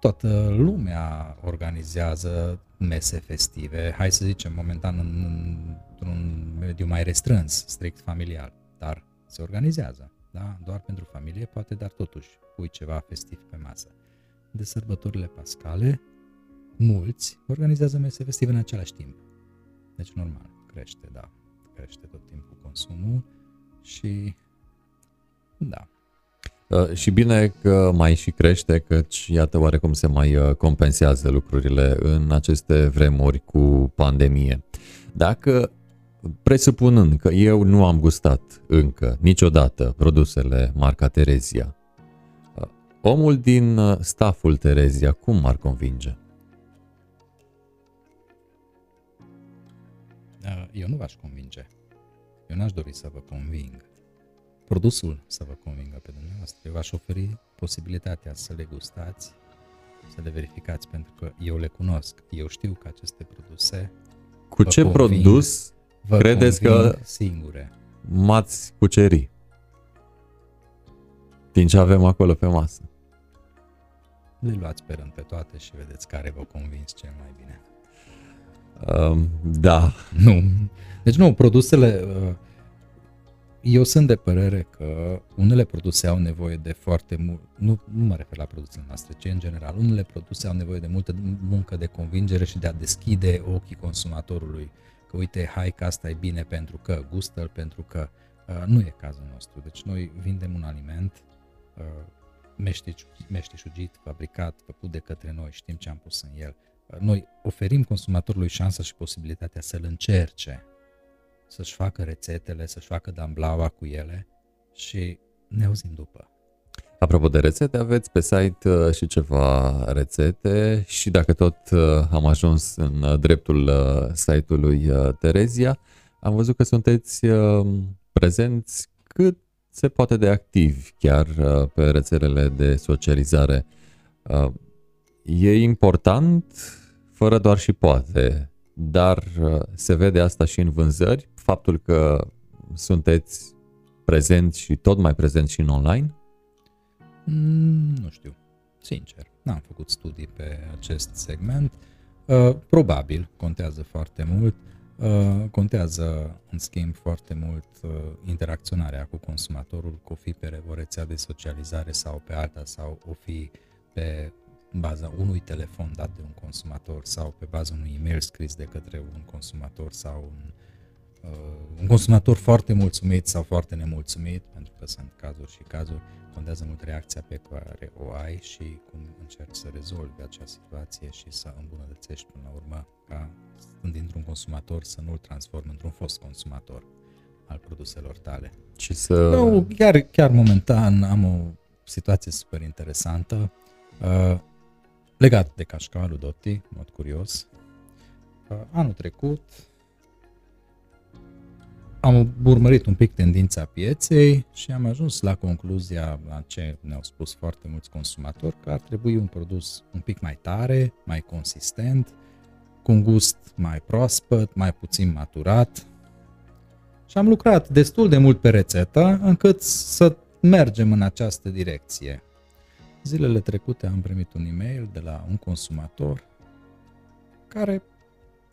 Toată lumea organizează mese festive, hai să zicem momentan într-un mediu mai restrâns, strict familial, dar se organizează, da? doar pentru familie poate, dar totuși pui ceva festiv pe masă. De sărbătorile pascale, mulți organizează mese festive în același timp. Deci normal, crește, da, crește tot timpul consumul și da, Uh, și bine că mai și crește, căci iată oarecum se mai uh, compensează lucrurile în aceste vremuri cu pandemie. Dacă presupunând că eu nu am gustat încă niciodată produsele marca Terezia, uh, omul din staful Terezia cum m-ar convinge? Eu nu v-aș convinge. Eu n-aș dori să vă conving produsul să vă convingă pe dumneavoastră. Eu v-aș oferi posibilitatea să le gustați, să le verificați, pentru că eu le cunosc. Eu știu că aceste produse Cu ce conving, produs vă credeți că singure. m-ați cuceri? Din ce avem acolo pe masă? Le luați pe rând pe toate și vedeți care vă convins cel mai bine. Um, da. Nu. Deci nu, produsele... Uh, eu sunt de părere că unele produse au nevoie de foarte mult, nu, nu mă refer la produsele noastre, ci în general, unele produse au nevoie de multă muncă de convingere și de a deschide ochii consumatorului. Că uite, hai că asta e bine pentru că, gustă pentru că. Uh, nu e cazul nostru. Deci noi vindem un aliment uh, meșteșugit, fabricat, făcut de către noi, știm ce am pus în el. Uh, noi oferim consumatorului șansa și posibilitatea să-l încerce, să-și facă rețetele, să-și facă damblaua cu ele și ne auzim după. Apropo de rețete, aveți pe site uh, și ceva rețete și dacă tot uh, am ajuns în uh, dreptul site-ului Terezia, am văzut că sunteți prezenți cât se poate de activi chiar uh, pe rețelele de socializare. Uh, e important, fără doar și poate, dar uh, se vede asta și în vânzări, faptul că sunteți prezenți și tot mai prezenți și în online? Mm, nu știu, sincer, n-am făcut studii pe acest segment. Uh, probabil, contează foarte mult. Uh, contează, în schimb, foarte mult uh, interacționarea cu consumatorul, că o fi pe o rețea de socializare sau pe alta, sau o fi pe baza unui telefon dat de un consumator sau pe baza unui e-mail scris de către un consumator sau un, uh, un consumator foarte mulțumit sau foarte nemulțumit, pentru că sunt cazuri și cazuri, contează mult reacția pe care o ai și cum încerci să rezolvi acea situație și să îmbunătățești până la urmă ca stând dintr-un consumator să nu-l transform într-un fost consumator al produselor tale. Și să... Eu chiar, chiar momentan am o situație super interesantă. Uh, legat de cașcavalul Dotti, în mod curios. Uh, anul trecut am urmărit un pic tendința pieței și am ajuns la concluzia la ce ne-au spus foarte mulți consumatori că ar trebui un produs un pic mai tare, mai consistent, cu un gust mai proaspăt, mai puțin maturat. Și am lucrat destul de mult pe rețetă încât să mergem în această direcție. Zilele trecute am primit un e-mail de la un consumator care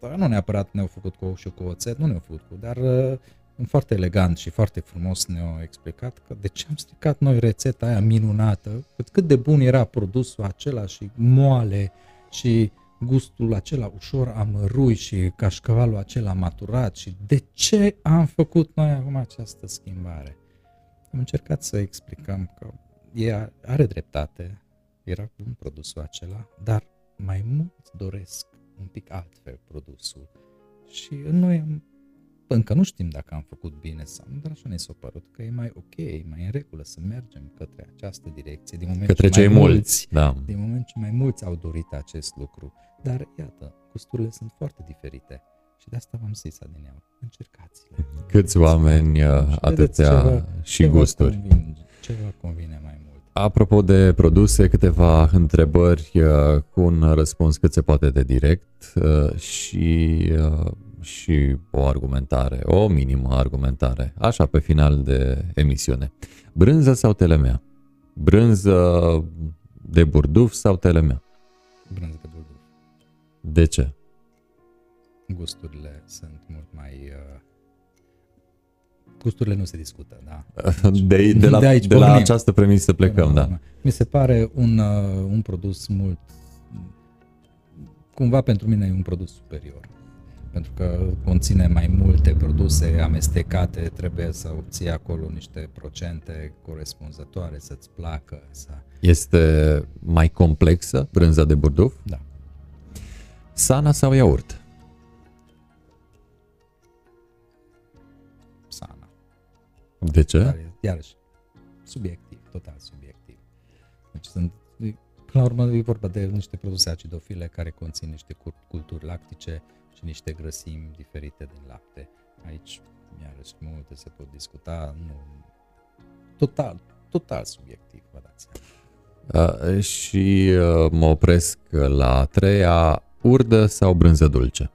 da, nu neapărat ne-au făcut cu ou și cu oțet, nu ne-au făcut cu, dar uh, foarte elegant și foarte frumos ne-au explicat că de ce am stricat noi rețeta aia minunată, cât de bun era produsul acela și moale și gustul acela ușor amărui și cașcavalul acela maturat și de ce am făcut noi acum această schimbare. Am încercat să explicăm că e, are dreptate, era un produsul acela, dar mai mulți doresc un pic altfel produsul. Și noi am, încă nu știm dacă am făcut bine sau nu, dar așa ne s-a părut că e mai ok, mai în regulă să mergem către această direcție. Din moment către ce cei mai mulți, da. Din moment ce mai mulți au dorit acest lucru. Dar iată, gusturile sunt foarte diferite. Și de asta v-am zis, Adineau, încercați-le. Câți oameni, uh, atâția ceva, și ceva gusturi. Convine, ceva convine mai mult. Apropo de produse, câteva întrebări uh, cu un răspuns cât se poate de direct uh, și, uh, și o argumentare, o minimă argumentare, așa pe final de emisiune. Brânză sau telemea? Brânză de burduf sau telemea? Brânză de burduf. De ce? Gusturile sunt mult mai... Uh, gusturile nu se discută, da? De, de, la, De aici de la pornim. această premisă plecăm, da. Mi se pare un, uh, un produs mult... Cumva pentru mine e un produs superior. Pentru că conține mai multe produse amestecate, trebuie să obții acolo niște procente corespunzătoare, să-ți placă. Să... Este mai complexă brânza de burduf? Da. Sana sau iaurt? Sana. De ce? Dar e, iarăși, subiectiv, total subiectiv. Deci sunt, până la urmă e vorba de niște produse acidofile care conțin niște cur- culturi lactice și niște grăsimi diferite din lapte. Aici, iarăși, multe se pot discuta, nu, total, total subiectiv, vă dați seama. Uh, și uh, mă opresc la a treia, urdă sau brânză dulce?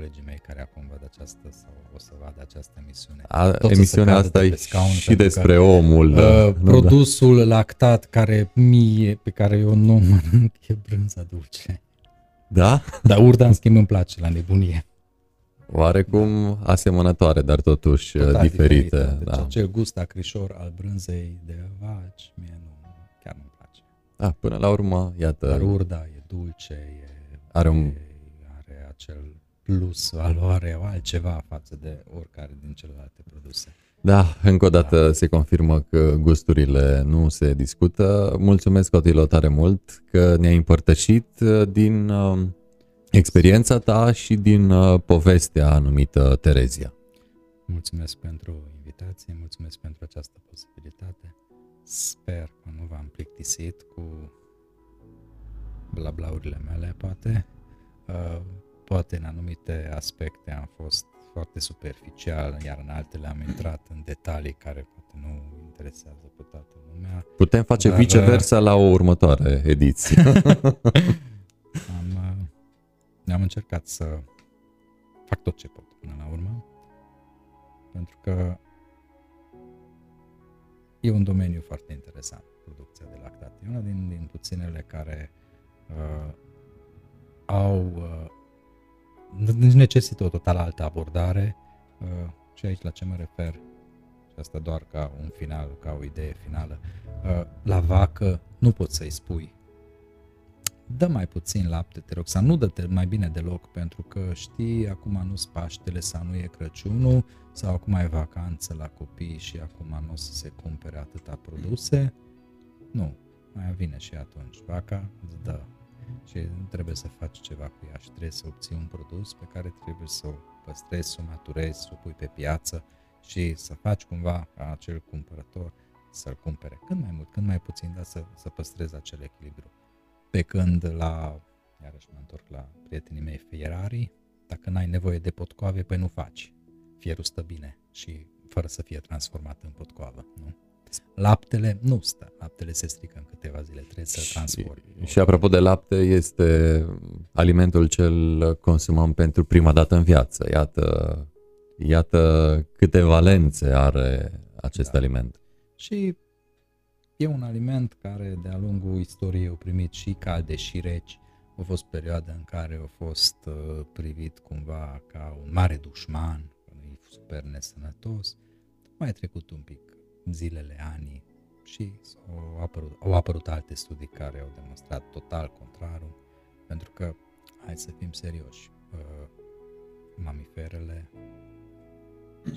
Colegii mei care acum văd această sau o să vadă această emisiune. A, tot să se emisiunea cadă asta de e pe scaun, și pentru despre că, omul. Uh, uh, nu, produsul lactat care mie, pe care eu nu mănânc e brânza dulce. Da? Dar urda în schimb îmi place la nebunie. Oarecum asemănătoare, dar totuși uh, Total diferite. diferită. Deci Da. acel gust acrișor al brânzei de vaci, mie nu, chiar nu-mi place. da, până la urmă, iată, Dar urda e dulce, e, are un e, are acel plus valoare, altceva față de oricare din celelalte produse. Da, încă o dată se confirmă că gusturile nu se discută. Mulțumesc, Otilo, tare mult că ne-ai împărtășit uh, din uh, experiența ta și din uh, povestea anumită Terezia. Mulțumesc pentru invitație, mulțumesc pentru această posibilitate. Sper că nu v-am plictisit cu blablaurile mele, poate. Uh, poate în anumite aspecte am fost foarte superficial, iar în altele am intrat în detalii care poate nu interesează pe toată lumea. Putem face dar, viceversa la o următoare ediție. am, am încercat să fac tot ce pot până la urmă, pentru că e un domeniu foarte interesant, producția de lactate. E una din, din puținele care uh, au uh, necesită o total altă abordare uh, și aici la ce mă refer și asta doar ca un final, ca o idee finală. Uh, la vacă nu poți să-i spui dă mai puțin lapte, te rog, sau nu dă mai bine deloc, pentru că știi, acum nu Paștele sau nu e Crăciunul, sau acum e vacanță la copii și acum nu o să se cumpere atâta produse. Nu, mai vine și atunci. Vaca îți dă și trebuie să faci ceva cu ea și trebuie să obții un produs pe care trebuie să o păstrezi, să o maturezi, să o pui pe piață și să faci cumva ca acel cumpărător să-l cumpere cât mai mult, cât mai puțin, dar să, să păstrezi acel echilibru. Pe când la, iarăși mă întorc la prietenii mei Ferrari, dacă n-ai nevoie de potcoave, păi nu faci. Fierul stă bine și fără să fie transformat în potcoavă, nu? Laptele nu stă, laptele se strică în câteva zile, trebuie să transformi. Și, și apropo de lapte, este alimentul cel consumăm pentru prima dată în viață. Iată, iată câte valențe are acest da. aliment. Și E un aliment care de-a lungul istoriei au primit și calde și reci. A fost perioada în care a fost uh, privit cumva ca un mare dușman, e super nesănătos. Mai trecut un pic zilele, anii și au apărut, au apărut alte studii care au demonstrat total contrarul, pentru că, hai să fim serioși, uh, mamiferele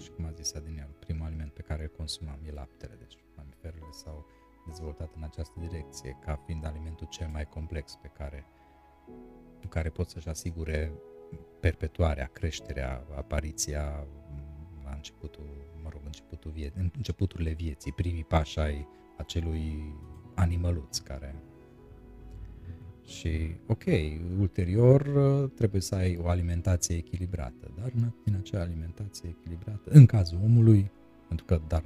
și cum a zis Adinian, primul aliment pe care îl consumam e laptele, deci mamiferele sau dezvoltat în această direcție ca fiind alimentul cel mai complex pe care, cu care pot să-și asigure perpetuarea, creșterea, apariția la începutul, mă rog, începutul vie- începuturile vieții, primii pași ai acelui animăluț care și, ok, ulterior trebuie să ai o alimentație echilibrată, dar din acea alimentație echilibrată, în cazul omului, pentru că dar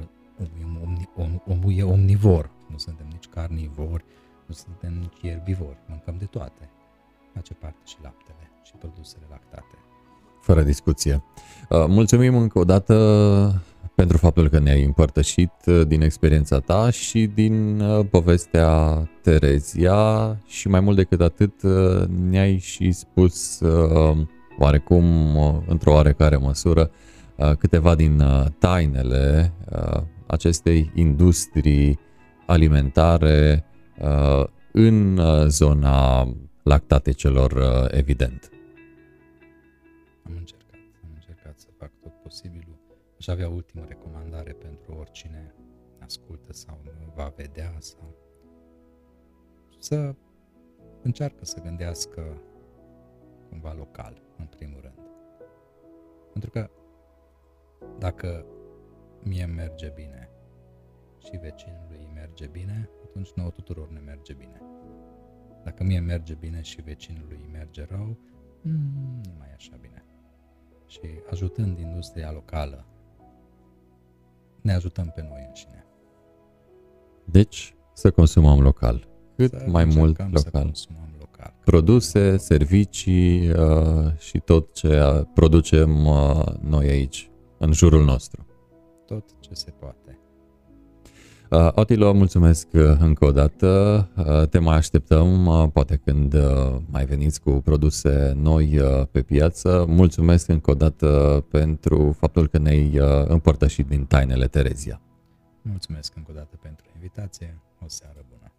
omul, om, omul e omnivor, nu suntem nici carnivori, nu suntem nici ierbivori, mâncăm de toate. Face parte și laptele și produsele lactate. Fără discuție. Uh, mulțumim încă o dată pentru faptul că ne-ai împărtășit uh, din experiența ta și din uh, povestea Terezia și mai mult decât atât ne-ai și spus oarecum într-o oarecare măsură câteva din tainele acestei industrii alimentare uh, în uh, zona lactatecelor, uh, evident. Aș avea ultimă recomandare pentru oricine ascultă sau va vedea sau să încearcă să gândească cumva local, în primul rând. Pentru că dacă mie merge bine și vecinului îi merge bine, atunci nouă tuturor ne merge bine. Dacă mie merge bine și vecinului îi merge rău, mm, nu mai e așa bine. Și ajutând industria locală, ne ajutăm pe noi înșine. Deci, să consumăm local. Cât să mai mult local. Să consumăm local. Produse, servicii uh, și tot ce producem uh, noi aici, în jurul nostru. Tot ce se poate. Uh, Otilo, mulțumesc uh, încă o dată. Uh, te mai așteptăm, uh, poate când uh, mai veniți cu produse noi uh, pe piață. Mulțumesc încă o dată pentru faptul că ne-ai uh, împărtășit din tainele Terezia. Mulțumesc încă o dată pentru invitație. O seară bună.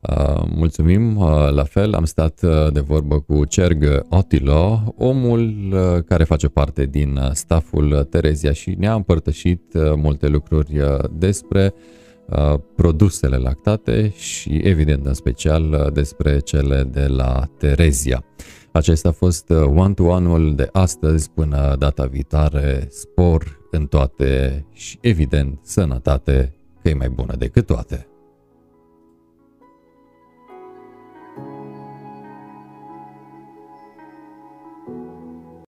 Uh, mulțumim, uh, la fel am stat uh, de vorbă cu Cerg Otilo, omul uh, care face parte din uh, staful Terezia și ne-a împărtășit uh, multe lucruri uh, despre uh, Uh, produsele lactate și evident în special uh, despre cele de la Terezia. Acesta a fost uh, one-to-one-ul de astăzi până data viitoare, spor în toate și evident sănătate că e mai bună decât toate.